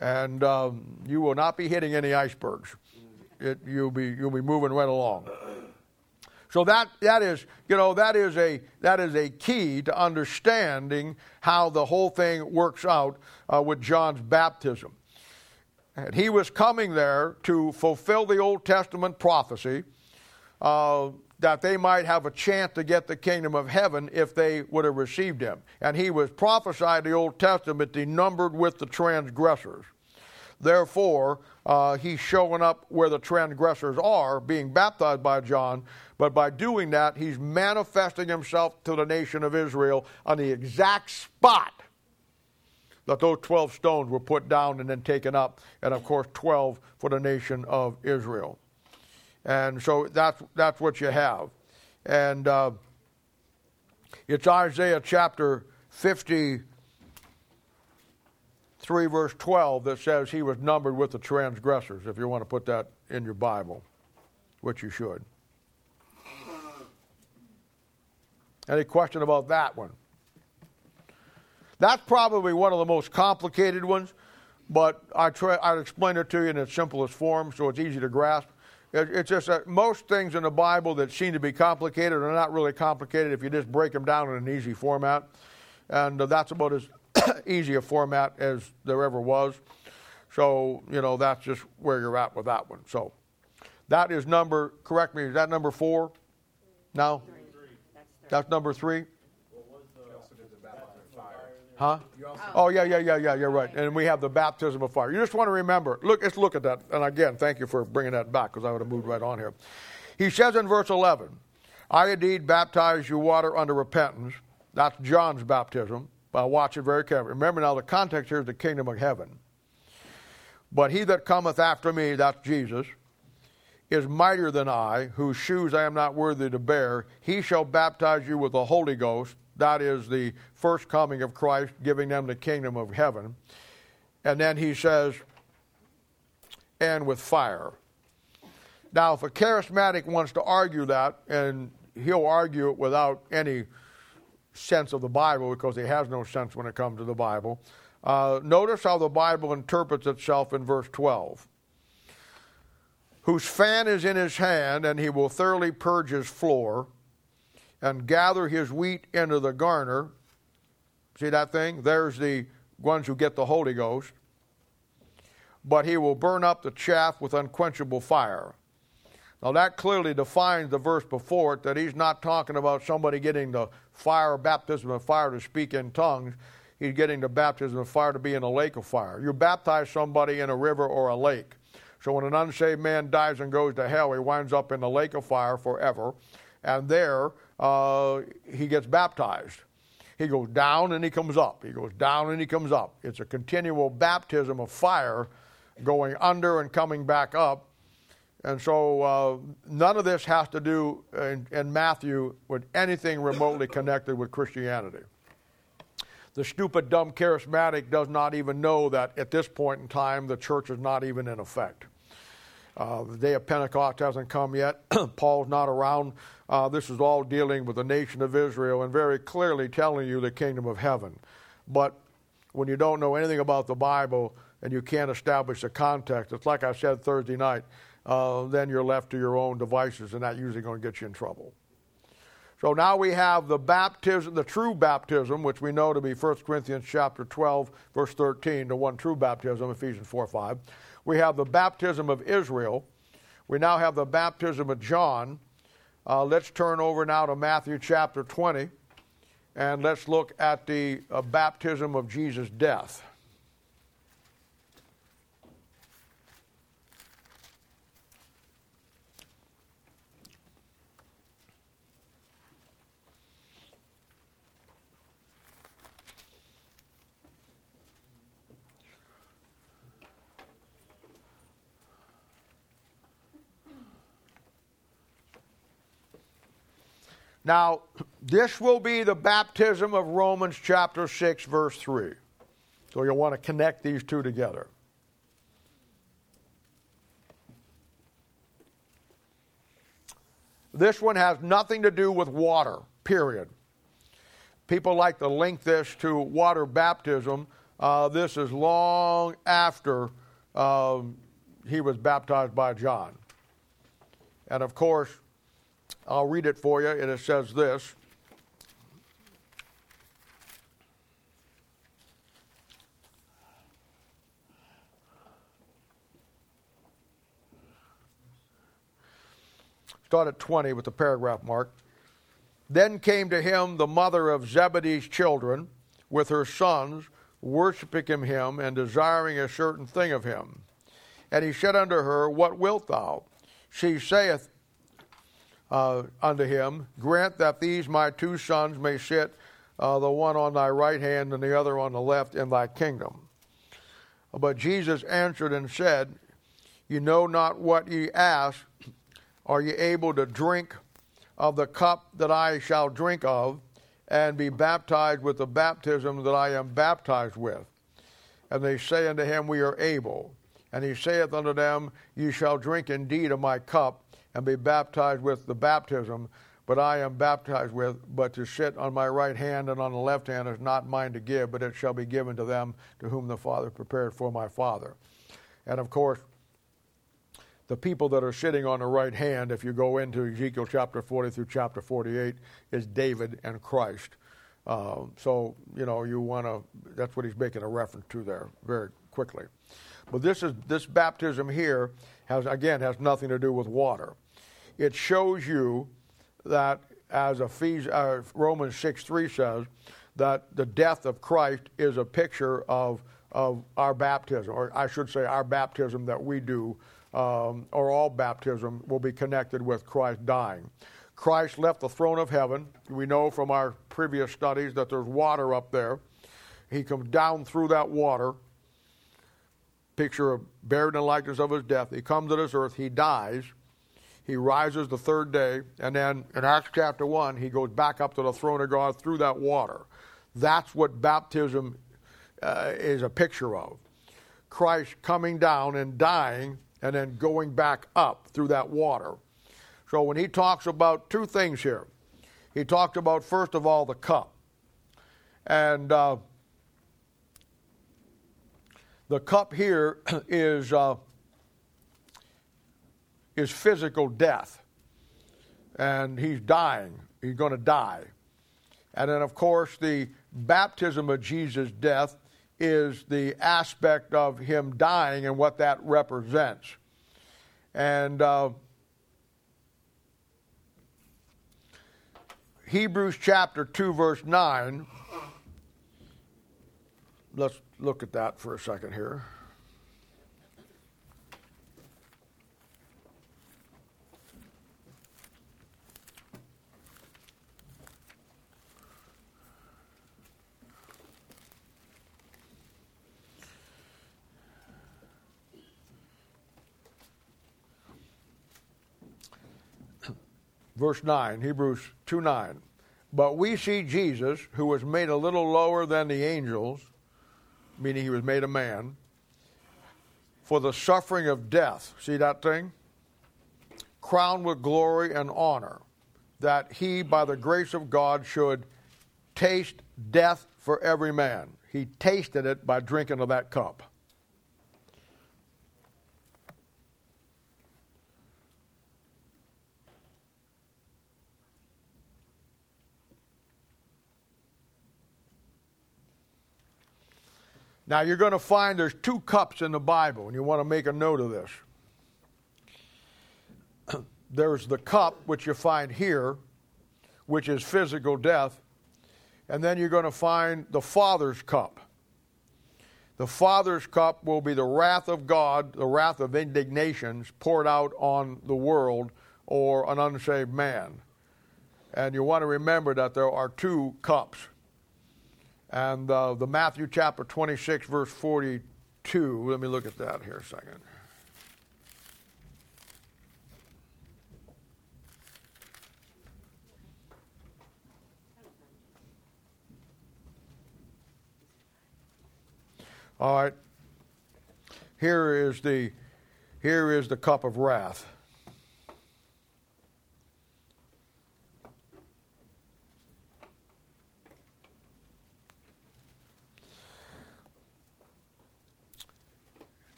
And um, you will not be hitting any icebergs. It, you'll, be, you'll be moving right along. So that, that is, you know, that is a that is a key to understanding how the whole thing works out uh, with John's baptism. And he was coming there to fulfill the Old Testament prophecy uh, that they might have a chance to get the kingdom of heaven if they would have received him. And he was prophesied the Old Testament, be numbered with the transgressors. Therefore, uh, he's showing up where the transgressors are, being baptized by John, but by doing that, he's manifesting himself to the nation of Israel on the exact spot that those 12 stones were put down and then taken up, and of course, 12 for the nation of Israel. And so that's, that's what you have. And uh, it's Isaiah chapter 53, verse 12, that says he was numbered with the transgressors, if you want to put that in your Bible, which you should. Any question about that one? That's probably one of the most complicated ones, but I try, I'd explain it to you in its simplest form so it's easy to grasp. It, it's just that most things in the Bible that seem to be complicated are not really complicated if you just break them down in an easy format. And uh, that's about as <coughs> easy format as there ever was. So, you know, that's just where you're at with that one. So, that is number, correct me, is that number four? No? That's number three? Huh? Oh, yeah, yeah, yeah, yeah, you're right. And we have the baptism of fire. You just want to remember, look, let's look at that. And again, thank you for bringing that back because I would have moved right on here. He says in verse 11, I indeed baptize you water unto repentance. That's John's baptism. But watch it very carefully. Remember now, the context here is the kingdom of heaven. But he that cometh after me, that's Jesus, is mightier than I, whose shoes I am not worthy to bear. He shall baptize you with the Holy Ghost. That is the first coming of Christ, giving them the kingdom of heaven. And then he says, and with fire. Now, if a charismatic wants to argue that, and he'll argue it without any sense of the Bible because he has no sense when it comes to the Bible, uh, notice how the Bible interprets itself in verse 12 whose fan is in his hand, and he will thoroughly purge his floor and gather his wheat into the garner. See that thing? There's the ones who get the Holy Ghost. But he will burn up the chaff with unquenchable fire. Now, that clearly defines the verse before it that he's not talking about somebody getting the fire, baptism of fire to speak in tongues. He's getting the baptism of fire to be in a lake of fire. You baptize somebody in a river or a lake. So when an unsaved man dies and goes to hell, he winds up in the lake of fire forever. And there uh, he gets baptized. He goes down and he comes up. He goes down and he comes up. It's a continual baptism of fire going under and coming back up. And so uh, none of this has to do in, in Matthew with anything remotely connected with Christianity. The stupid, dumb charismatic does not even know that at this point in time the church is not even in effect. Uh, the day of Pentecost hasn't come yet. <clears throat> Paul's not around. Uh, this is all dealing with the nation of Israel and very clearly telling you the kingdom of heaven. But when you don't know anything about the Bible and you can't establish the context, it's like I said Thursday night, uh, then you're left to your own devices, and that usually going to get you in trouble. So now we have the baptism, the true baptism, which we know to be 1 Corinthians chapter 12, verse 13, the one true baptism, Ephesians 4 5. We have the baptism of Israel. We now have the baptism of John. Uh, let's turn over now to Matthew chapter 20 and let's look at the uh, baptism of Jesus' death. Now, this will be the baptism of Romans chapter 6, verse 3. So you'll want to connect these two together. This one has nothing to do with water, period. People like to link this to water baptism. Uh, this is long after um, he was baptized by John. And of course, I'll read it for you, and it says this. Start at 20 with the paragraph mark. Then came to him the mother of Zebedee's children with her sons, worshiping him and desiring a certain thing of him. And he said unto her, What wilt thou? She saith, uh, unto him, Grant that these my two sons may sit, uh, the one on thy right hand and the other on the left, in thy kingdom. But Jesus answered and said, You know not what ye ask. Are ye able to drink of the cup that I shall drink of, and be baptized with the baptism that I am baptized with? And they say unto him, We are able. And he saith unto them, Ye shall drink indeed of my cup and be baptized with the baptism but I am baptized with, but to sit on my right hand and on the left hand is not mine to give, but it shall be given to them to whom the Father prepared for my Father. And of course, the people that are sitting on the right hand, if you go into Ezekiel chapter 40 through chapter 48, is David and Christ. Uh, so, you know, you want to, that's what he's making a reference to there very quickly. But this is this baptism here has again has nothing to do with water. It shows you that as Ephesians, uh, Romans 6 3 says, that the death of Christ is a picture of, of our baptism, or I should say, our baptism that we do, um, or all baptism will be connected with Christ dying. Christ left the throne of heaven. We know from our previous studies that there's water up there. He comes down through that water picture of buried in the likeness of his death. He comes to this earth, he dies, he rises the third day, and then in Acts chapter 1, he goes back up to the throne of God through that water. That's what baptism uh, is a picture of. Christ coming down and dying and then going back up through that water. So when he talks about two things here, he talked about, first of all, the cup. And uh, the cup here <clears throat> is, uh, is physical death. And he's dying. He's going to die. And then, of course, the baptism of Jesus' death is the aspect of him dying and what that represents. And uh, Hebrews chapter 2, verse 9, let's look at that for a second here. Verse 9, Hebrews 2 9. But we see Jesus, who was made a little lower than the angels, meaning he was made a man, for the suffering of death. See that thing? Crowned with glory and honor, that he, by the grace of God, should taste death for every man. He tasted it by drinking of that cup. Now you're going to find there's two cups in the Bible, and you want to make a note of this. <clears throat> there's the cup which you find here, which is physical death, and then you're going to find the Father's cup. The Father's cup will be the wrath of God, the wrath of indignations poured out on the world or an unsaved man. And you want to remember that there are two cups. And uh, the Matthew chapter 26, verse 42, let me look at that here a second. All right. Here is the here is the cup of wrath.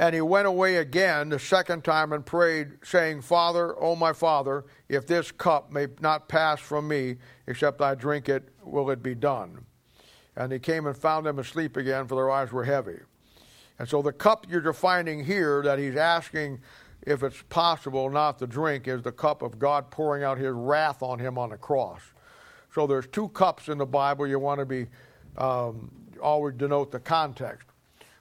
And he went away again the second time and prayed, saying, Father, O my Father, if this cup may not pass from me, except I drink it, will it be done? And he came and found them asleep again, for their eyes were heavy. And so the cup you're defining here that he's asking if it's possible not to drink is the cup of God pouring out his wrath on him on the cross. So there's two cups in the Bible. You want to be um, always denote the context.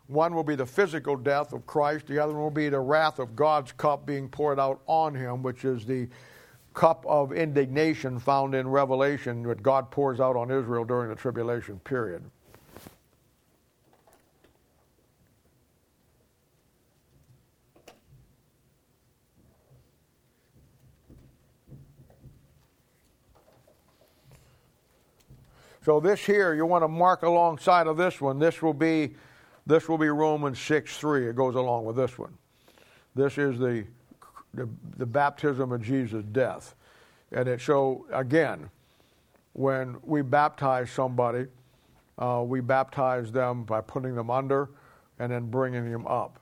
One will be the physical death of Christ, the other will be the wrath of God's cup being poured out on him, which is the cup of indignation found in Revelation that God pours out on Israel during the tribulation period. So this here, you want to mark alongside of this one. This will be this will be Romans 6 3. It goes along with this one. This is the, the, the baptism of Jesus' death. And it so again, when we baptize somebody, uh, we baptize them by putting them under and then bringing them up.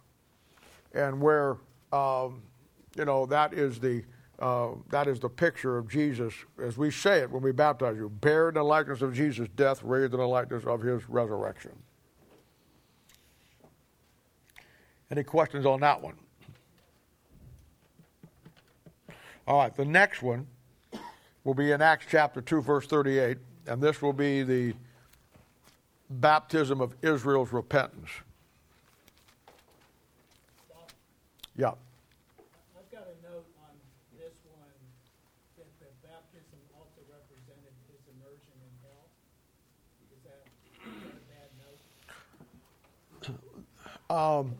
And where, um, you know, that is the uh, that is the picture of Jesus, as we say it when we baptize you, buried in the likeness of Jesus' death, raised in the likeness of his resurrection. Any questions on that one? All right, the next one will be in Acts chapter 2, verse 38, and this will be the baptism of Israel's repentance. Yeah. I've got a note on this one that the baptism also represented his immersion in hell. Is that, is that a bad note? Um,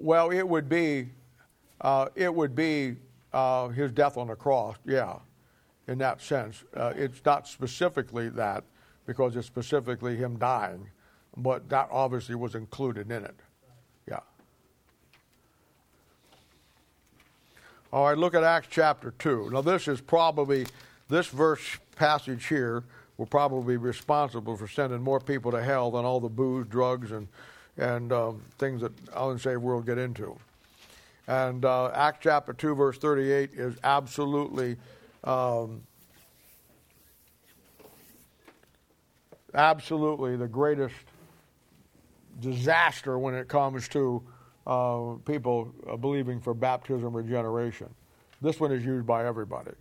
well, it would be, uh, it would be uh, his death on the cross. Yeah, in that sense, uh, it's not specifically that because it's specifically him dying, but that obviously was included in it. Yeah. All right, look at Acts chapter 2. Now, this is probably, this verse passage here will probably be responsible for sending more people to hell than all the booze, drugs, and, and um, things that unsaved world get into. And uh, Acts chapter 2, verse 38 is absolutely, um, absolutely the greatest disaster when it comes to uh, people uh, believing for baptismal regeneration. This one is used by everybody.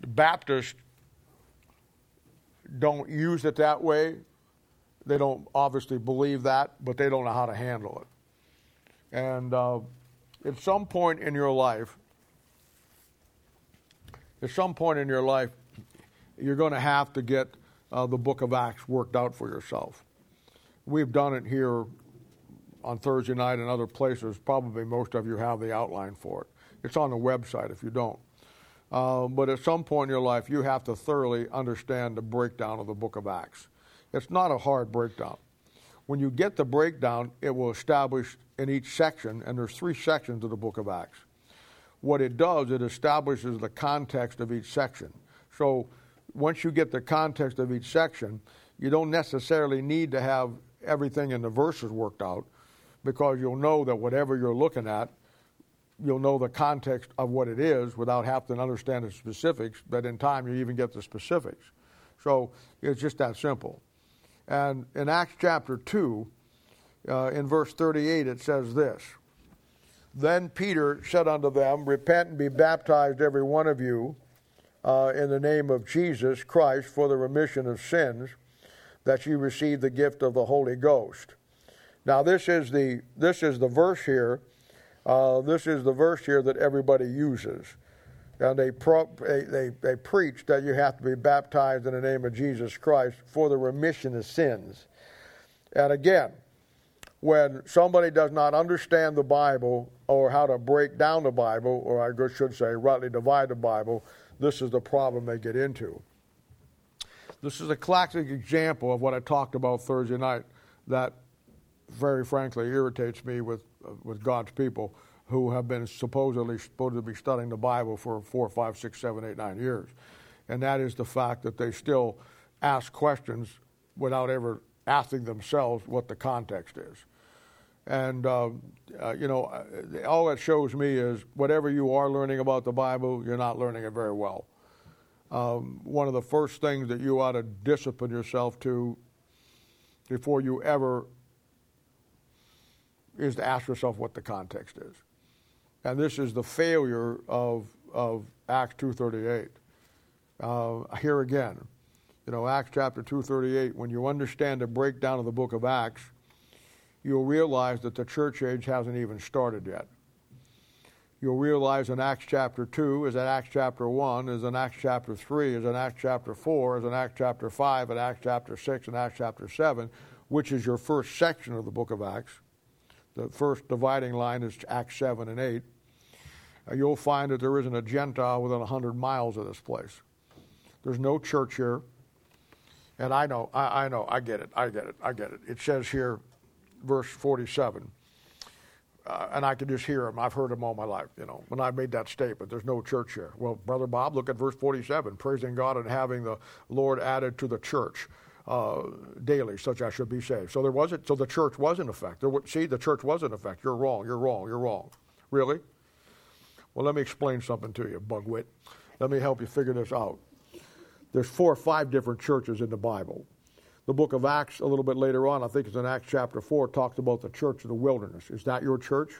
The Baptists don't use it that way. They don't obviously believe that, but they don't know how to handle it. And uh, at some point in your life, at some point in your life, you're going to have to get uh, the book of Acts worked out for yourself. We've done it here on Thursday night and other places. Probably most of you have the outline for it. It's on the website if you don't. Uh, but at some point in your life, you have to thoroughly understand the breakdown of the book of Acts. It's not a hard breakdown. When you get the breakdown, it will establish in each section, and there's three sections of the book of Acts. What it does, it establishes the context of each section. So once you get the context of each section, you don't necessarily need to have everything in the verses worked out because you'll know that whatever you're looking at, you'll know the context of what it is without having to understand the specifics, but in time you even get the specifics. So it's just that simple. And in Acts chapter 2, uh, in verse 38, it says this Then Peter said unto them, Repent and be baptized, every one of you, uh, in the name of Jesus Christ for the remission of sins, that ye receive the gift of the Holy Ghost. Now, this is the, this is the verse here. Uh, this is the verse here that everybody uses. And they, pro- they, they, they preach that you have to be baptized in the name of Jesus Christ for the remission of sins. And again, when somebody does not understand the Bible or how to break down the Bible, or I should say, rightly divide the Bible, this is the problem they get into. This is a classic example of what I talked about Thursday night that, very frankly, irritates me with, with God's people who have been supposedly supposed to be studying the Bible for four, five, six, seven, eight, nine years. And that is the fact that they still ask questions without ever asking themselves what the context is. And, uh, uh, you know, uh, all that shows me is whatever you are learning about the Bible, you're not learning it very well. Um, one of the first things that you ought to discipline yourself to before you ever is to ask yourself what the context is. And this is the failure of, of Acts 2.38. Uh, here again, you know, Acts chapter 2.38, when you understand the breakdown of the book of Acts, you'll realize that the church age hasn't even started yet. You'll realize in Acts chapter 2, is in Acts chapter 1, is in Acts chapter 3, is in Acts chapter 4, is in Acts chapter 5, and Acts chapter 6, and Acts chapter 7, which is your first section of the book of Acts. The first dividing line is Acts 7 and 8. Uh, you'll find that there isn't a Gentile within 100 miles of this place. There's no church here. And I know, I, I know, I get it, I get it, I get it. It says here, verse 47. Uh, and I can just hear him. I've heard him all my life, you know, when I made that statement. There's no church here. Well, Brother Bob, look at verse 47 praising God and having the Lord added to the church uh, daily, such as should be saved. So there wasn't, so the church was in effect. There, see, the church was in effect. You're wrong, you're wrong, you're wrong. Really? Well, let me explain something to you, bugwit. Let me help you figure this out. There's four or five different churches in the Bible. The book of Acts, a little bit later on, I think it's in Acts chapter 4, talks about the church of the wilderness. Is that your church?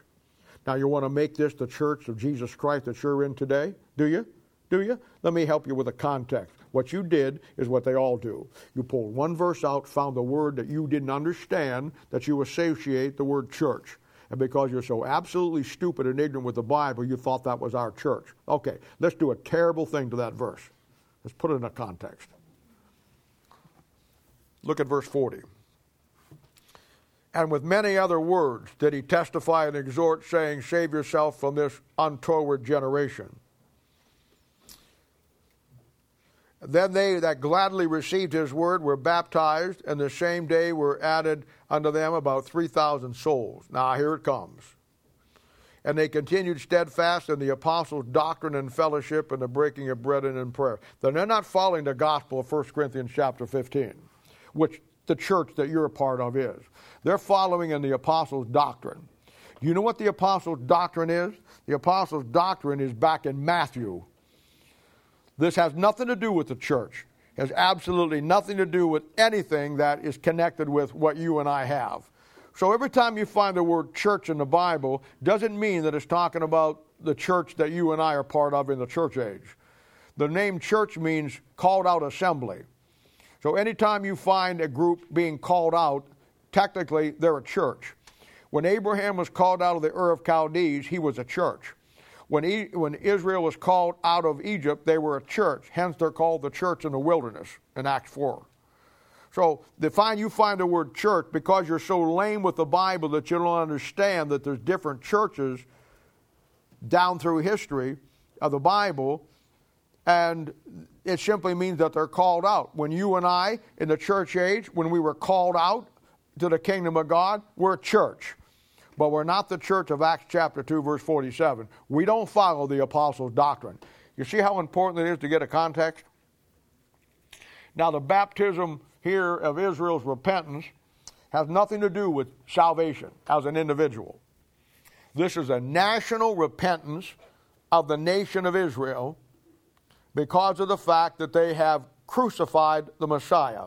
Now, you want to make this the church of Jesus Christ that you're in today? Do you? Do you? Let me help you with the context. What you did is what they all do. You pulled one verse out, found the word that you didn't understand, that you associate the word church. And because you're so absolutely stupid and ignorant with the Bible, you thought that was our church. Okay, let's do a terrible thing to that verse. Let's put it in a context. Look at verse 40. And with many other words did he testify and exhort, saying, Save yourself from this untoward generation. Then they that gladly received his word were baptized, and the same day were added unto them about 3,000 souls. Now here it comes. And they continued steadfast in the apostles' doctrine and fellowship and the breaking of bread and in prayer. Then they're not following the gospel of 1 Corinthians chapter 15, which the church that you're a part of is. They're following in the apostles' doctrine. Do you know what the apostles' doctrine is? The apostles' doctrine is back in Matthew this has nothing to do with the church. It has absolutely nothing to do with anything that is connected with what you and I have. So every time you find the word church in the Bible, doesn't mean that it's talking about the church that you and I are part of in the church age. The name church means called out assembly. So anytime you find a group being called out, technically they're a church. When Abraham was called out of the Ur of Chaldees, he was a church. When, e- when Israel was called out of Egypt, they were a church. Hence, they're called the church in the wilderness in Acts 4. So, find, you find the word church because you're so lame with the Bible that you don't understand that there's different churches down through history of the Bible, and it simply means that they're called out. When you and I, in the church age, when we were called out to the kingdom of God, we're a church but we're not the church of Acts chapter 2, verse 47. We don't follow the apostles' doctrine. You see how important it is to get a context? Now, the baptism here of Israel's repentance has nothing to do with salvation as an individual. This is a national repentance of the nation of Israel because of the fact that they have crucified the Messiah.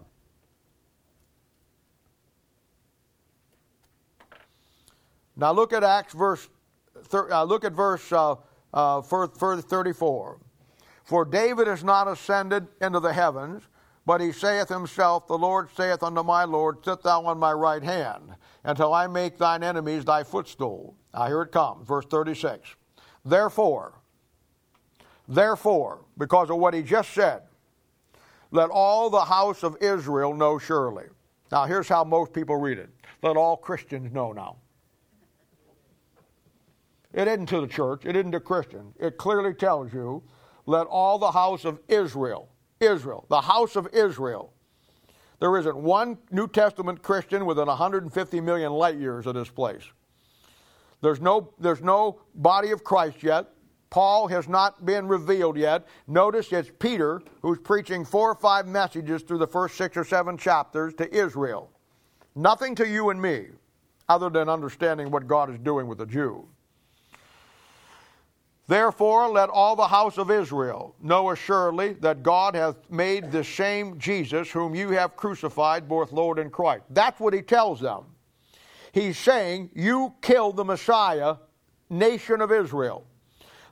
Now look at Acts verse. Uh, look at verse uh, uh, 34. For David is not ascended into the heavens, but he saith himself, The Lord saith unto my Lord, Sit thou on my right hand, until I make thine enemies thy footstool. Now here it comes, verse 36. Therefore, therefore, because of what he just said, let all the house of Israel know surely. Now here's how most people read it. Let all Christians know now. It isn't to the church, it isn't to Christians. It clearly tells you, let all the house of Israel, Israel, the house of Israel. There isn't one New Testament Christian within 150 million light years of this place. There's no, there's no body of Christ yet. Paul has not been revealed yet. Notice it's Peter who's preaching four or five messages through the first six or seven chapters to Israel. Nothing to you and me, other than understanding what God is doing with the Jew. Therefore, let all the house of Israel know assuredly that God hath made the same Jesus whom you have crucified, both Lord and Christ. That's what he tells them. He's saying, You killed the Messiah, nation of Israel.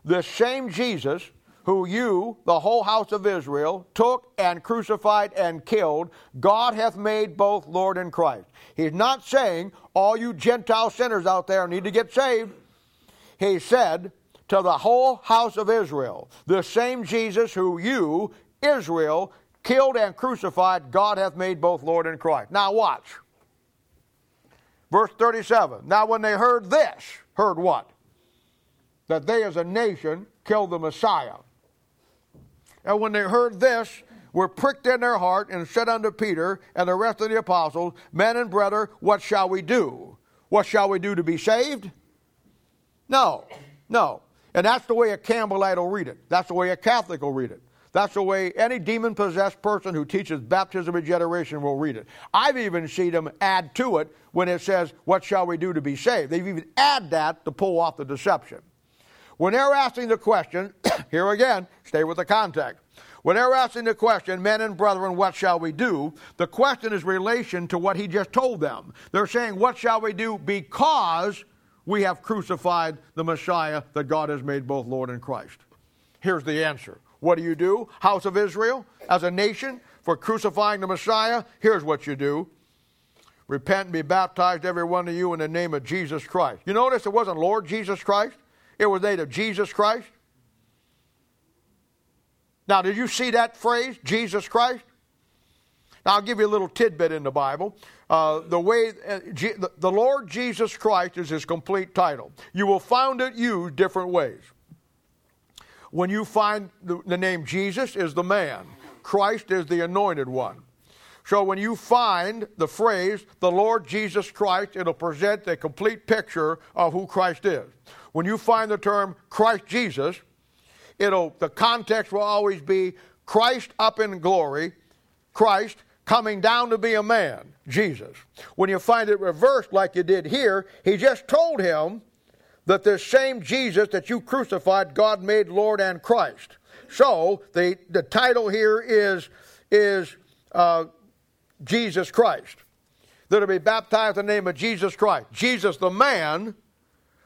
The same Jesus who you, the whole house of Israel, took and crucified and killed, God hath made both Lord and Christ. He's not saying all you Gentile sinners out there need to get saved. He said, to the whole house of Israel. The same Jesus who you, Israel, killed and crucified, God hath made both Lord and Christ. Now watch. Verse 37. Now when they heard this, heard what? That they as a nation killed the Messiah. And when they heard this, were pricked in their heart and said unto Peter and the rest of the apostles, Men and brethren, what shall we do? What shall we do to be saved? No, no. And that's the way a Campbellite will read it. That's the way a Catholic will read it. That's the way any demon possessed person who teaches baptismal regeneration will read it. I've even seen them add to it when it says, What shall we do to be saved? They've even add that to pull off the deception. When they're asking the question, <coughs> here again, stay with the context. When they're asking the question, men and brethren, what shall we do? The question is relation to what he just told them. They're saying, What shall we do? Because we have crucified the Messiah that God has made both Lord and Christ. Here's the answer. What do you do, house of Israel, as a nation, for crucifying the Messiah? Here's what you do repent and be baptized, every one of you, in the name of Jesus Christ. You notice it wasn't Lord Jesus Christ, it was named of Jesus Christ. Now, did you see that phrase, Jesus Christ? Now, I'll give you a little tidbit in the Bible. Uh, the way uh, G- the Lord Jesus Christ is his complete title. You will find it used different ways. When you find the, the name Jesus is the man, Christ is the anointed one. So when you find the phrase the Lord Jesus Christ, it'll present a complete picture of who Christ is. When you find the term Christ Jesus, it'll the context will always be Christ up in glory, Christ coming down to be a man, Jesus. When you find it reversed like you did here, he just told him that this same Jesus that you crucified, God made Lord and Christ. So the, the title here is, is uh, Jesus Christ. That'll be baptized in the name of Jesus Christ. Jesus, the man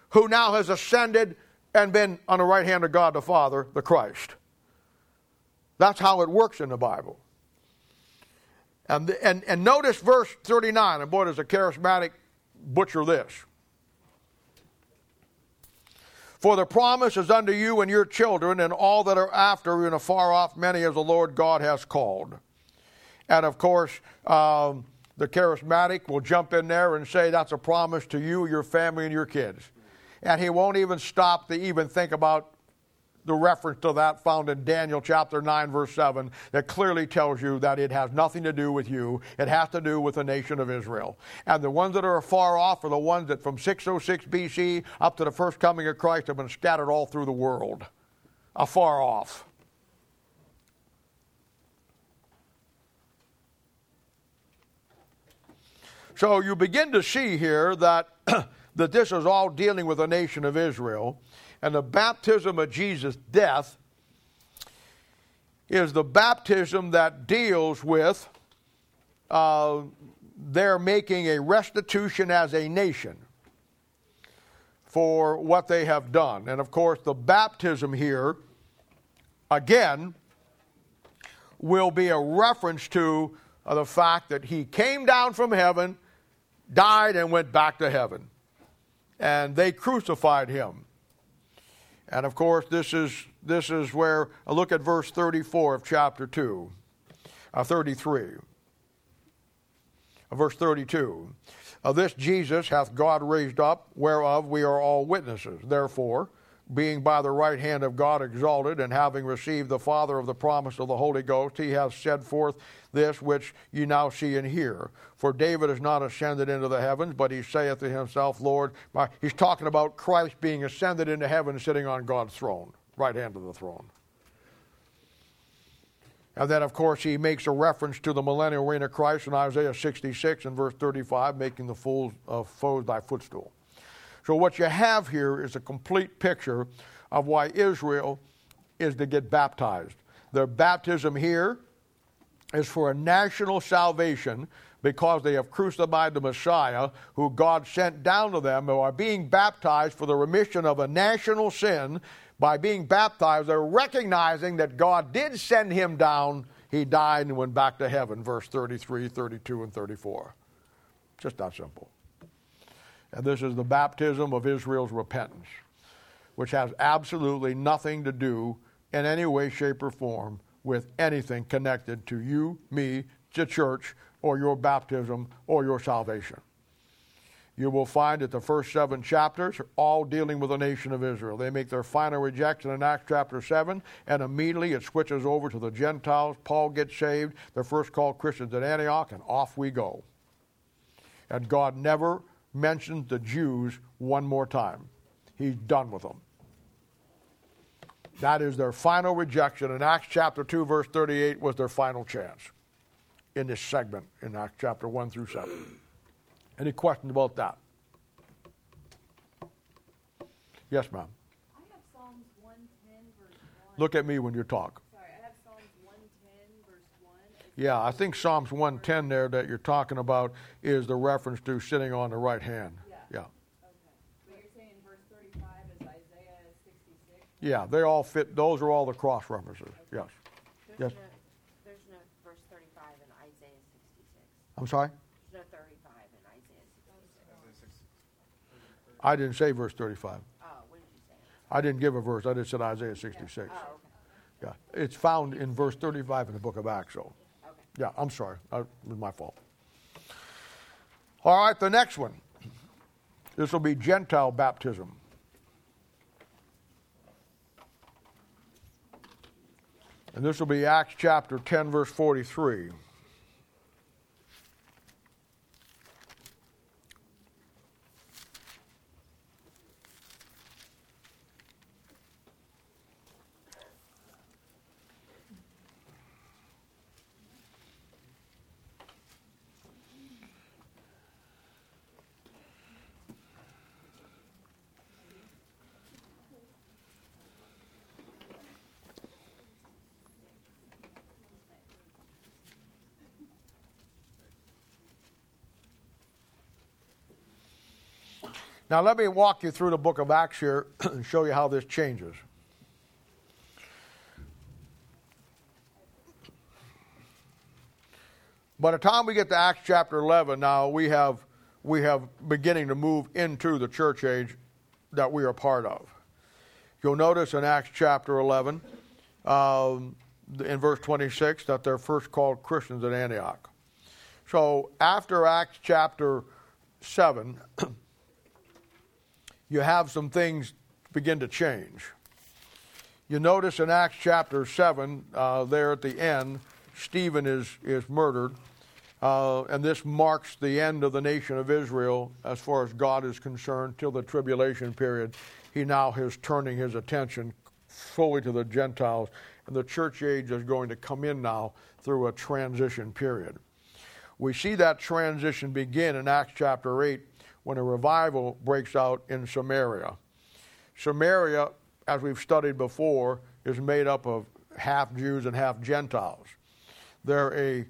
who now has ascended and been on the right hand of God the Father, the Christ. That's how it works in the Bible. And, and, and notice verse 39, and boy, does a charismatic butcher this. For the promise is unto you and your children, and all that are after and afar off many as the Lord God has called. And of course, um, the charismatic will jump in there and say that's a promise to you, your family, and your kids. And he won't even stop to even think about the reference to that found in Daniel chapter 9, verse 7, that clearly tells you that it has nothing to do with you. It has to do with the nation of Israel. And the ones that are far off are the ones that from 606 BC up to the first coming of Christ have been scattered all through the world, afar off. So you begin to see here that, <clears throat> that this is all dealing with the nation of Israel and the baptism of Jesus' death is the baptism that deals with uh, their making a restitution as a nation for what they have done. And of course, the baptism here, again, will be a reference to uh, the fact that he came down from heaven, died, and went back to heaven. And they crucified him. And of course, this is, this is where, uh, look at verse 34 of chapter 2, uh, 33. Uh, verse 32. Of this Jesus hath God raised up, whereof we are all witnesses. Therefore, being by the right hand of God exalted, and having received the Father of the promise of the Holy Ghost, he hath shed forth this which ye now see and hear. For David is not ascended into the heavens, but he saith to himself, Lord, my, he's talking about Christ being ascended into heaven, sitting on God's throne, right hand of the throne. And then, of course, he makes a reference to the millennial reign of Christ in Isaiah 66 and verse 35, making the fools of foes thy footstool. So, what you have here is a complete picture of why Israel is to get baptized. Their baptism here is for a national salvation because they have crucified the Messiah, who God sent down to them, who are being baptized for the remission of a national sin by being baptized, they're recognizing that God did send him down. He died and went back to heaven, verse 33, 32, and 34. Just that simple. And this is the baptism of Israel's repentance, which has absolutely nothing to do in any way, shape, or form with anything connected to you, me, the church, or your baptism or your salvation you will find that the first seven chapters are all dealing with the nation of Israel. They make their final rejection in Acts chapter 7, and immediately it switches over to the Gentiles. Paul gets saved. They're first called Christians at Antioch, and off we go. And God never mentions the Jews one more time. He's done with them. That is their final rejection. In Acts chapter 2, verse 38 was their final chance in this segment in Acts chapter 1 through 7. Any questions about that? Yes, ma'am. I have Psalms 110, verse 1. Look at me when you talk. Sorry, I have Psalms 110, verse 1. Yeah, I think Psalms 110 there that you're talking about is the reference to sitting on the right hand. Yeah. Yeah. Okay. But you're saying verse 35 is Isaiah 66? Yeah, they all fit. Those are all the cross references. Yes. There's Yes. no, there's no verse 35 in Isaiah 66. I'm sorry? There's no 35 in Isaiah 66. I didn't say verse 35. Oh, what did you say? I didn't give a verse. I just said Isaiah 66. Oh, okay. Yeah. It's found in verse 35 in the book of Acts, so. Okay. Yeah, I'm sorry. Uh, It was my fault. All right, the next one. This will be Gentile baptism. And this will be Acts chapter 10, verse 43. Now, let me walk you through the book of Acts here <clears throat> and show you how this changes. By the time we get to Acts chapter 11, now we have, we have beginning to move into the church age that we are part of. You'll notice in Acts chapter 11, um, in verse 26, that they're first called Christians at Antioch. So after Acts chapter 7, <clears throat> you have some things begin to change. You notice in Acts chapter 7, uh, there at the end, Stephen is, is murdered. Uh, and this marks the end of the nation of Israel as far as God is concerned till the tribulation period. He now is turning his attention fully to the Gentiles, and the church age is going to come in now through a transition period. We see that transition begin in Acts chapter 8 when a revival breaks out in Samaria. Samaria, as we've studied before, is made up of half Jews and half Gentiles. They're a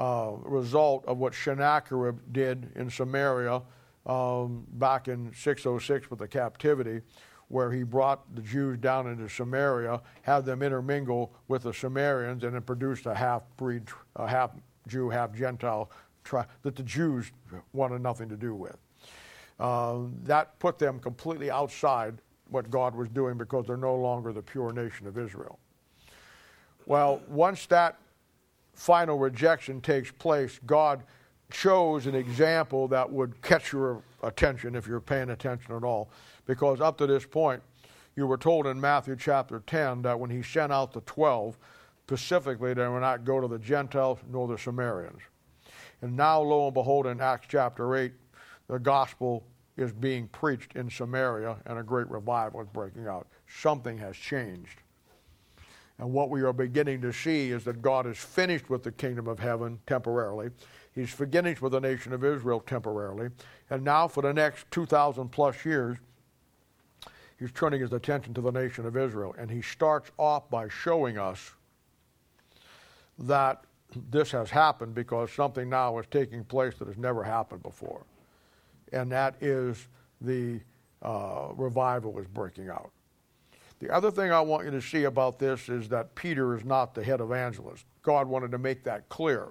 uh, result of what Sennacherib did in Samaria um, back in 606 with the captivity, where he brought the Jews down into Samaria, had them intermingle with the Samaritans, and then produced a half breed, a half Jew, half Gentile tribe that the Jews wanted nothing to do with. Uh, that put them completely outside what God was doing because they're no longer the pure nation of Israel. Well, once that final rejection takes place, God chose an example that would catch your attention if you're paying attention at all. Because up to this point, you were told in Matthew chapter 10 that when he sent out the 12, specifically, they would not go to the Gentiles nor the Samaritans. And now, lo and behold, in Acts chapter 8, the gospel is being preached in Samaria and a great revival is breaking out. Something has changed. And what we are beginning to see is that God is finished with the kingdom of heaven temporarily. He's finished with the nation of Israel temporarily. And now, for the next 2,000 plus years, he's turning his attention to the nation of Israel. And he starts off by showing us that this has happened because something now is taking place that has never happened before. And that is the uh, revival is breaking out. The other thing I want you to see about this is that Peter is not the head evangelist. God wanted to make that clear.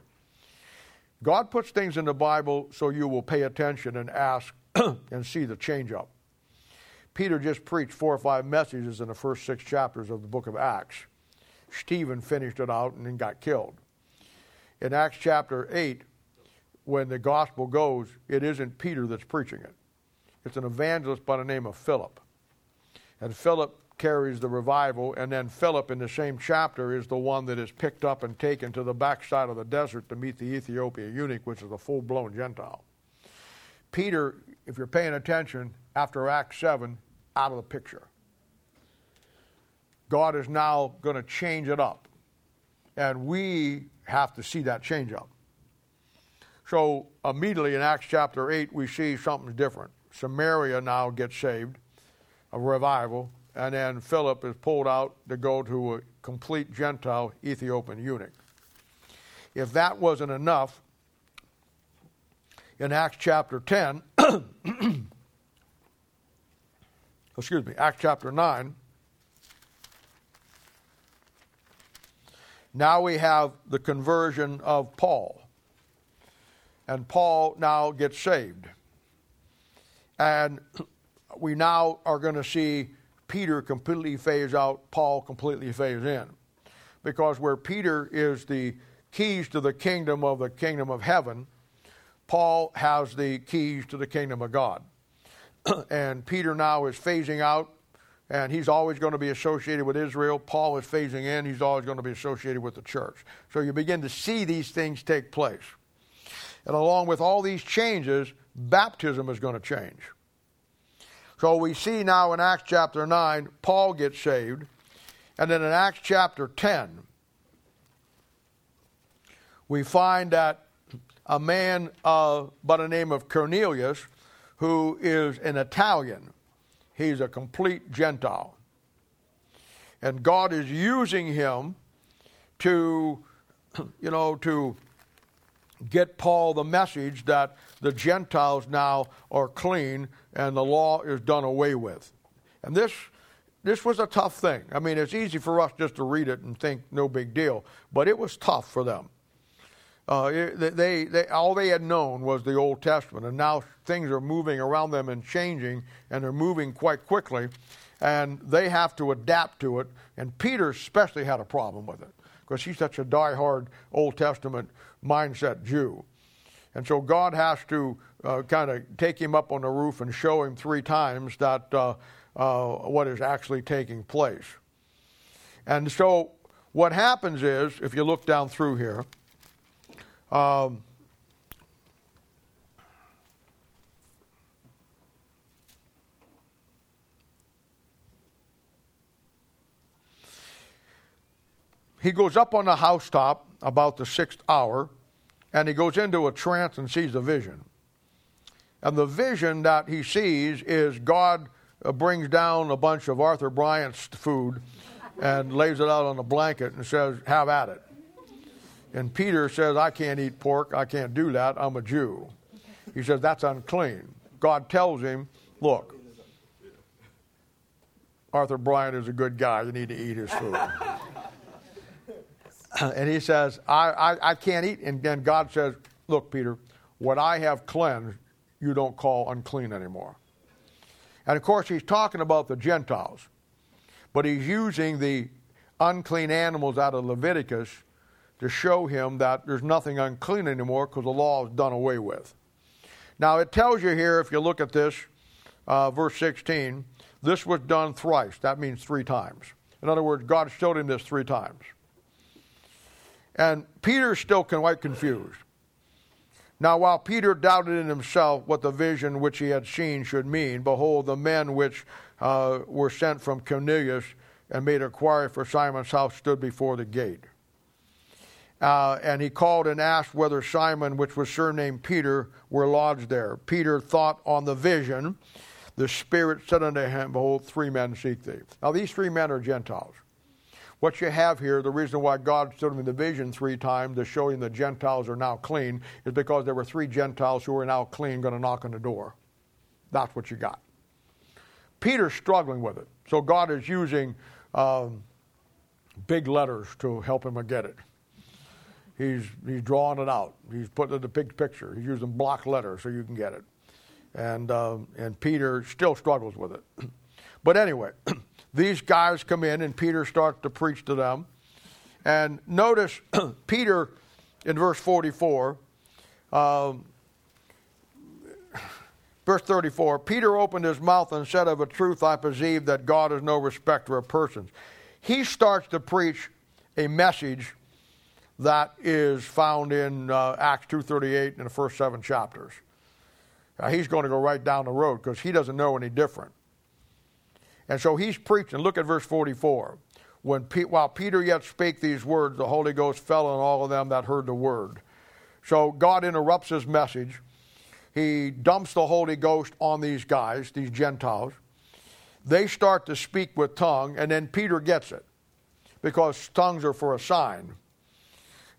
God puts things in the Bible so you will pay attention and ask <clears throat> and see the change up. Peter just preached four or five messages in the first six chapters of the book of Acts. Stephen finished it out and then got killed. In Acts chapter 8, when the gospel goes, it isn't Peter that's preaching it. It's an evangelist by the name of Philip. And Philip carries the revival, and then Philip in the same chapter is the one that is picked up and taken to the backside of the desert to meet the Ethiopia eunuch, which is a full blown Gentile. Peter, if you're paying attention, after Acts 7, out of the picture. God is now going to change it up. And we have to see that change up. So immediately in Acts chapter 8, we see something different. Samaria now gets saved, a revival, and then Philip is pulled out to go to a complete Gentile Ethiopian eunuch. If that wasn't enough, in Acts chapter 10, <coughs> excuse me, Acts chapter 9, now we have the conversion of Paul. And Paul now gets saved. And we now are going to see Peter completely phase out, Paul completely phase in. Because where Peter is the keys to the kingdom of the kingdom of heaven, Paul has the keys to the kingdom of God. <clears throat> and Peter now is phasing out, and he's always going to be associated with Israel. Paul is phasing in, he's always going to be associated with the church. So you begin to see these things take place. And along with all these changes, baptism is going to change. So we see now in Acts chapter 9, Paul gets saved. And then in Acts chapter 10, we find that a man uh, by the name of Cornelius, who is an Italian, he's a complete Gentile. And God is using him to, <clears throat> you know, to get Paul the message that the Gentiles now are clean and the law is done away with. And this this was a tough thing. I mean, it's easy for us just to read it and think no big deal, but it was tough for them. Uh, they, they, all they had known was the Old Testament, and now things are moving around them and changing, and they're moving quite quickly, and they have to adapt to it. And Peter especially had a problem with it because he's such a die-hard Old Testament mindset Jew. And so God has to uh, kind of take him up on the roof and show him three times that uh, uh, what is actually taking place. And so what happens is, if you look down through here, um, he goes up on the housetop about the sixth hour, and he goes into a trance and sees a vision. And the vision that he sees is God uh, brings down a bunch of Arthur Bryant's food and lays it out on a blanket and says, Have at it. And Peter says, I can't eat pork. I can't do that. I'm a Jew. He says, That's unclean. God tells him, Look, Arthur Bryant is a good guy. You need to eat his food. <clears throat> and he says, I, I, I can't eat. And then God says, Look, Peter, what I have cleansed, you don't call unclean anymore. And of course, he's talking about the Gentiles, but he's using the unclean animals out of Leviticus to show him that there's nothing unclean anymore because the law is done away with. Now, it tells you here, if you look at this, uh, verse 16, this was done thrice. That means three times. In other words, God showed him this three times. And Peter's still quite confused. Now, while Peter doubted in himself what the vision which he had seen should mean, behold, the men which uh, were sent from Cornelius and made inquiry for Simon's house stood before the gate. Uh, and he called and asked whether Simon, which was surnamed Peter, were lodged there. Peter thought on the vision. The Spirit said unto him, Behold, three men seek thee. Now, these three men are Gentiles. What you have here, the reason why God showed him the vision three times to show him the Gentiles are now clean, is because there were three Gentiles who are now clean going to knock on the door. That's what you got. Peter's struggling with it. So God is using um, big letters to help him get it. He's, he's drawing it out. He's putting it in the big picture. He's using block letters so you can get it. And, um, and Peter still struggles with it. <clears throat> but anyway, <clears throat> these guys come in and Peter starts to preach to them. And notice <clears throat> Peter in verse 44, um, verse 34 Peter opened his mouth and said, Of a truth I perceive that God is no respecter of persons. He starts to preach a message that is found in uh, Acts 2.38 in the first seven chapters. Now, he's going to go right down the road because he doesn't know any different. And so he's preaching. Look at verse 44. When Pe- while Peter yet spake these words, the Holy Ghost fell on all of them that heard the word. So God interrupts his message. He dumps the Holy Ghost on these guys, these Gentiles. They start to speak with tongue, and then Peter gets it because tongues are for a sign.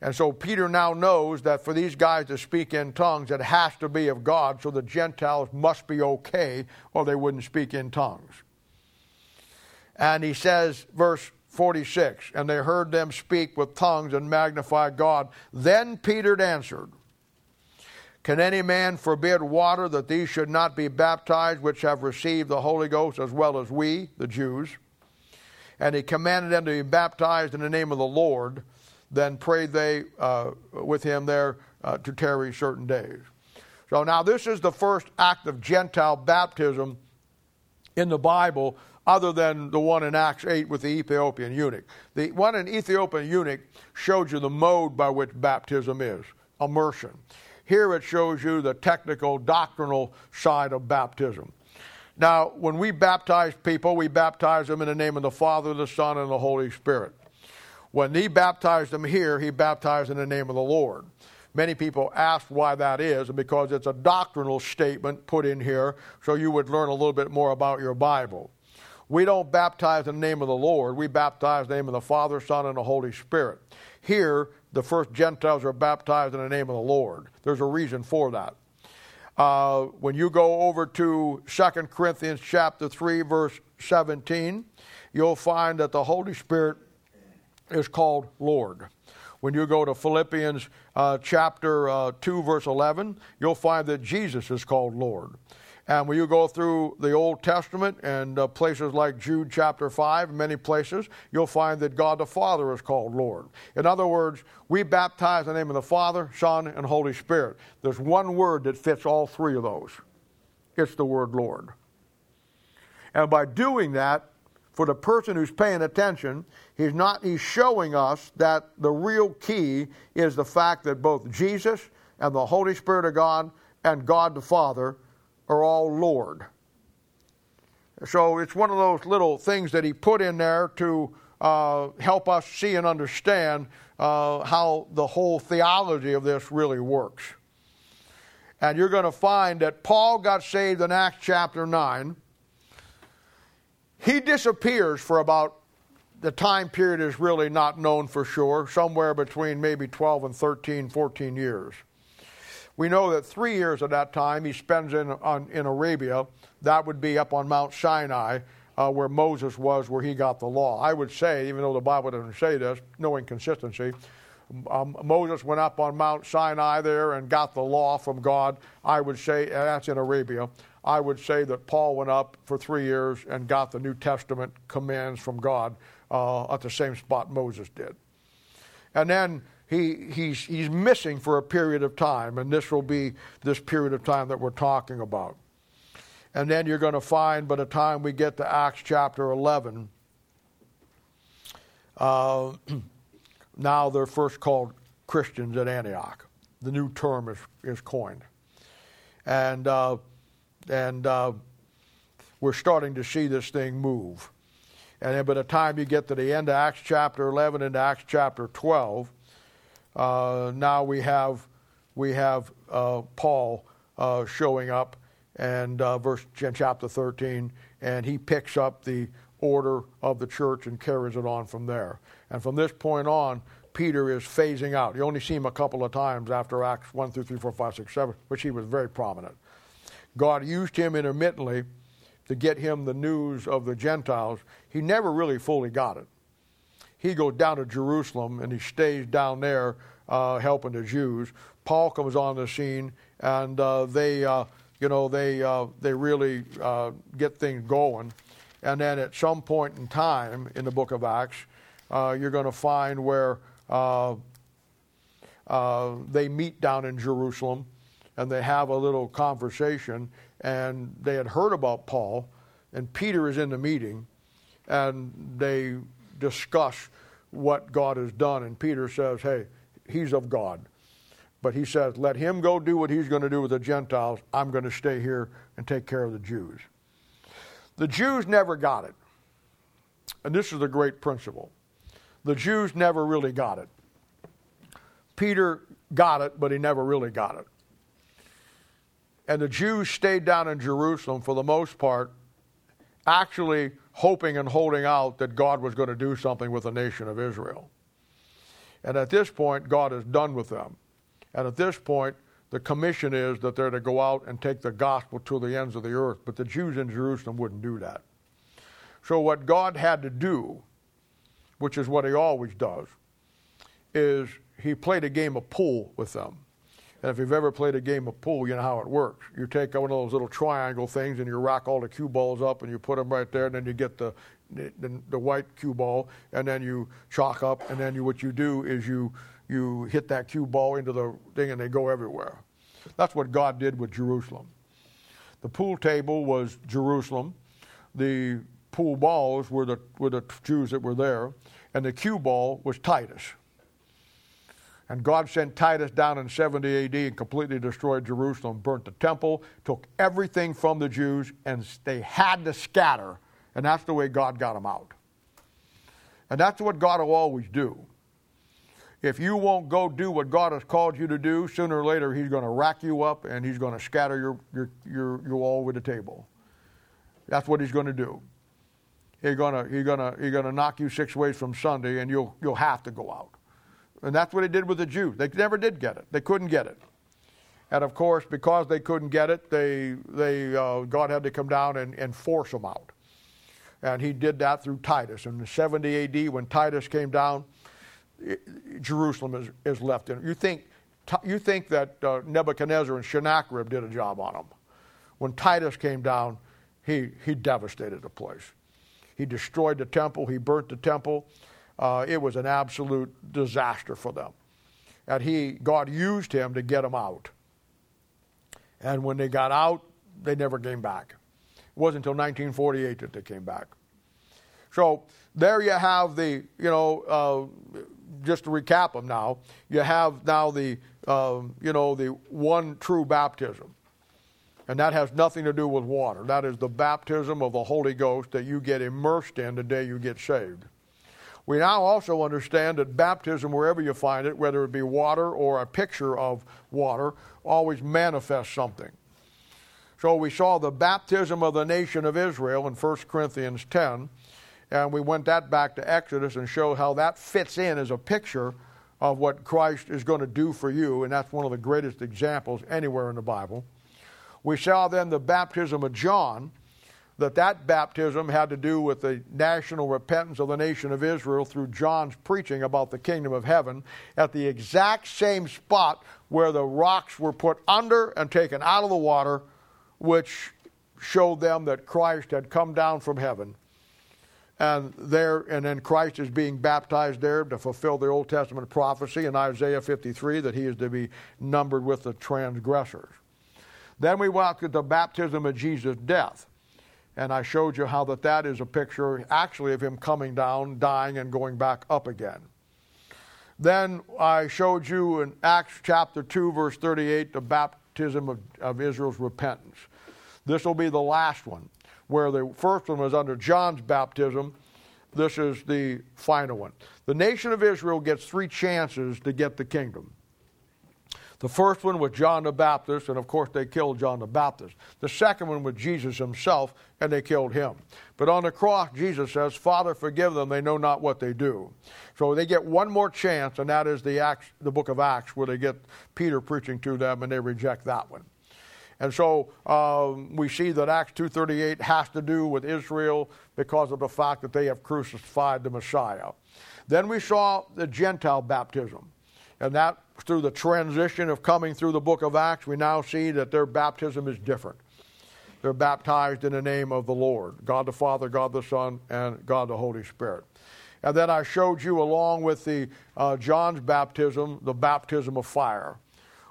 And so Peter now knows that for these guys to speak in tongues, it has to be of God, so the Gentiles must be okay, or they wouldn't speak in tongues. And he says, verse 46, and they heard them speak with tongues and magnify God. Then Peter answered, Can any man forbid water that these should not be baptized, which have received the Holy Ghost as well as we, the Jews? And he commanded them to be baptized in the name of the Lord. Then prayed they uh, with him there uh, to tarry certain days. So now this is the first act of Gentile baptism in the Bible other than the one in Acts 8 with the Ethiopian eunuch. The one in Ethiopian eunuch showed you the mode by which baptism is immersion. Here it shows you the technical, doctrinal side of baptism. Now, when we baptize people, we baptize them in the name of the Father, the Son, and the Holy Spirit. When he baptized them here, he baptized in the name of the Lord. Many people ask why that is, and because it's a doctrinal statement put in here, so you would learn a little bit more about your Bible. We don't baptize in the name of the Lord. We baptize in the name of the Father, Son, and the Holy Spirit. Here, the first Gentiles are baptized in the name of the Lord. There's a reason for that. Uh, when you go over to 2 Corinthians chapter 3, verse 17, you'll find that the Holy Spirit is called Lord. When you go to Philippians uh, chapter uh, 2, verse 11, you'll find that Jesus is called Lord. And when you go through the Old Testament and uh, places like Jude chapter 5, many places, you'll find that God the Father is called Lord. In other words, we baptize in the name of the Father, Son, and Holy Spirit. There's one word that fits all three of those it's the word Lord. And by doing that, for the person who's paying attention, he's not he's showing us that the real key is the fact that both Jesus and the Holy Spirit of God and God the Father are all Lord. So it's one of those little things that he put in there to uh, help us see and understand uh, how the whole theology of this really works. And you're going to find that Paul got saved in Acts chapter 9 he disappears for about the time period is really not known for sure, somewhere between maybe 12 and 13, 14 years. We know that three years of that time he spends in, on, in Arabia. That would be up on Mount Sinai, uh, where Moses was, where he got the law. I would say, even though the Bible doesn't say this, no inconsistency, um, Moses went up on Mount Sinai there and got the law from God. I would say, that's in Arabia. I would say that Paul went up for three years and got the New Testament commands from God uh, at the same spot Moses did. And then he, he's, he's missing for a period of time, and this will be this period of time that we're talking about. And then you're going to find by the time we get to Acts chapter 11, uh, <clears throat> now they're first called Christians at Antioch. The new term is, is coined. And, uh, and uh, we're starting to see this thing move. And then by the time you get to the end of Acts chapter 11 and Acts chapter 12, uh, now we have, we have uh, Paul uh, showing up and uh, verse chapter 13, and he picks up the order of the church and carries it on from there. And from this point on, Peter is phasing out. You only see him a couple of times after Acts 1 through 3, 4, 5, 6, 7, which he was very prominent. God used him intermittently to get him the news of the Gentiles. He never really fully got it. He goes down to Jerusalem and he stays down there uh, helping the Jews. Paul comes on the scene and uh, they, uh, you know, they, uh, they really uh, get things going. And then at some point in time in the book of Acts, uh, you're going to find where they meet down in Jerusalem and they have a little conversation. And they had heard about Paul, and Peter is in the meeting, and they discuss what God has done. And Peter says, Hey, he's of God. But he says, Let him go do what he's going to do with the Gentiles. I'm going to stay here and take care of the Jews. The Jews never got it. And this is a great principle. The Jews never really got it. Peter got it, but he never really got it. And the Jews stayed down in Jerusalem for the most part, actually hoping and holding out that God was going to do something with the nation of Israel. And at this point, God is done with them. And at this point, the commission is that they're to go out and take the gospel to the ends of the earth. But the Jews in Jerusalem wouldn't do that. So, what God had to do, which is what He always does, is He played a game of pool with them. And if you've ever played a game of pool, you know how it works. You take one of those little triangle things and you rack all the cue balls up and you put them right there, and then you get the, the, the white cue ball, and then you chalk up, and then you, what you do is you, you hit that cue ball into the thing and they go everywhere. That's what God did with Jerusalem. The pool table was Jerusalem. The pool balls were the, were the Jews that were there, and the cue ball was Titus. And God sent Titus down in 70 AD and completely destroyed Jerusalem, burnt the temple, took everything from the Jews, and they had to scatter. And that's the way God got them out. And that's what God will always do. If you won't go do what God has called you to do, sooner or later He's going to rack you up and He's going to scatter your, your, your, you all over the table. That's what He's going to do. He's going to, he's to, he's knock you six ways from Sunday and you'll, you'll have to go out. And that's what he did with the Jews. They never did get it. They couldn't get it. And of course, because they couldn't get it, they, they, uh, God had to come down and, and force them out. And he did that through Titus. In 70 AD, when Titus came down, Jerusalem is, is left in. You think, you think that uh, Nebuchadnezzar and Sennacherib did a job on them. When Titus came down, he, he devastated the place. He destroyed the temple, he burnt the temple uh, it was an absolute disaster for them. And he, God used him to get them out. And when they got out, they never came back. It wasn't until 1948 that they came back. So there you have the, you know, uh, just to recap them now, you have now the, uh, you know, the one true baptism. And that has nothing to do with water. That is the baptism of the Holy Ghost that you get immersed in the day you get saved. We now also understand that baptism, wherever you find it, whether it be water or a picture of water, always manifests something. So we saw the baptism of the nation of Israel in 1 Corinthians 10, And we went that back to Exodus and showed how that fits in as a picture of what Christ is going to do for you, and that's one of the greatest examples anywhere in the Bible. We saw then the baptism of John, that that baptism had to do with the national repentance of the nation of Israel through John's preaching about the kingdom of heaven at the exact same spot where the rocks were put under and taken out of the water, which showed them that Christ had come down from heaven. And there, and then Christ is being baptized there to fulfill the Old Testament prophecy in Isaiah 53 that he is to be numbered with the transgressors. Then we walked at the baptism of Jesus' death. And I showed you how that that is a picture actually of him coming down, dying, and going back up again. Then I showed you in Acts chapter 2, verse 38, the baptism of, of Israel's repentance. This will be the last one, where the first one was under John's baptism. This is the final one. The nation of Israel gets three chances to get the kingdom. The first one was John the Baptist, and of course they killed John the Baptist. The second one was Jesus himself, and they killed him. But on the cross, Jesus says, Father, forgive them, they know not what they do. So they get one more chance, and that is the, Acts, the book of Acts, where they get Peter preaching to them, and they reject that one. And so um, we see that Acts 2.38 has to do with Israel because of the fact that they have crucified the Messiah. Then we saw the Gentile baptism. And that through the transition of coming through the book of Acts, we now see that their baptism is different. They're baptized in the name of the Lord God the Father, God the Son, and God the Holy Spirit. And then I showed you, along with the uh, John's baptism, the baptism of fire,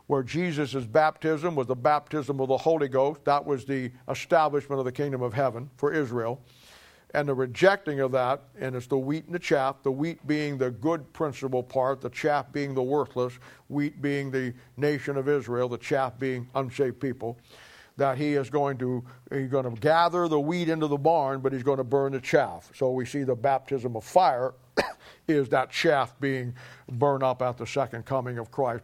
where Jesus' baptism was the baptism of the Holy Ghost. That was the establishment of the kingdom of heaven for Israel and the rejecting of that, and it's the wheat and the chaff, the wheat being the good principal part, the chaff being the worthless, wheat being the nation of Israel, the chaff being unsaved people, that he is going to he's going to gather the wheat into the barn, but he's going to burn the chaff. So we see the baptism of fire <coughs> is that chaff being burned up at the second coming of Christ,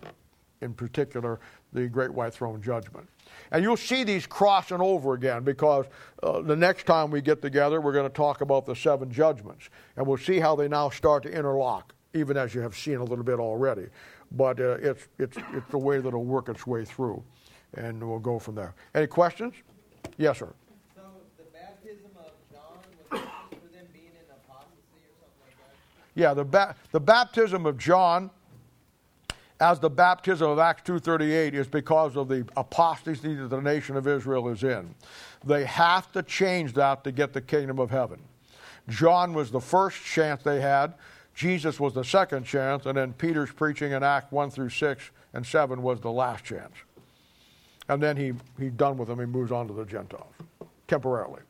in particular the great white throne judgment. And you'll see these crossing over again because uh, the next time we get together, we're going to talk about the seven judgments. And we'll see how they now start to interlock, even as you have seen a little bit already. But uh, it's, it's, it's the way that it'll work its way through. And we'll go from there. Any questions? Yes, sir. So the baptism of John was for them being in apostasy or something like that? Yeah, the, ba- the baptism of John as the baptism of Acts 2:38 is because of the apostasy that the nation of Israel is in. They have to change that to get the kingdom of heaven. John was the first chance they had. Jesus was the second chance, and then Peter's preaching in Act 1 through 6 and 7 was the last chance. And then he, he's done with them. He moves on to the Gentiles temporarily.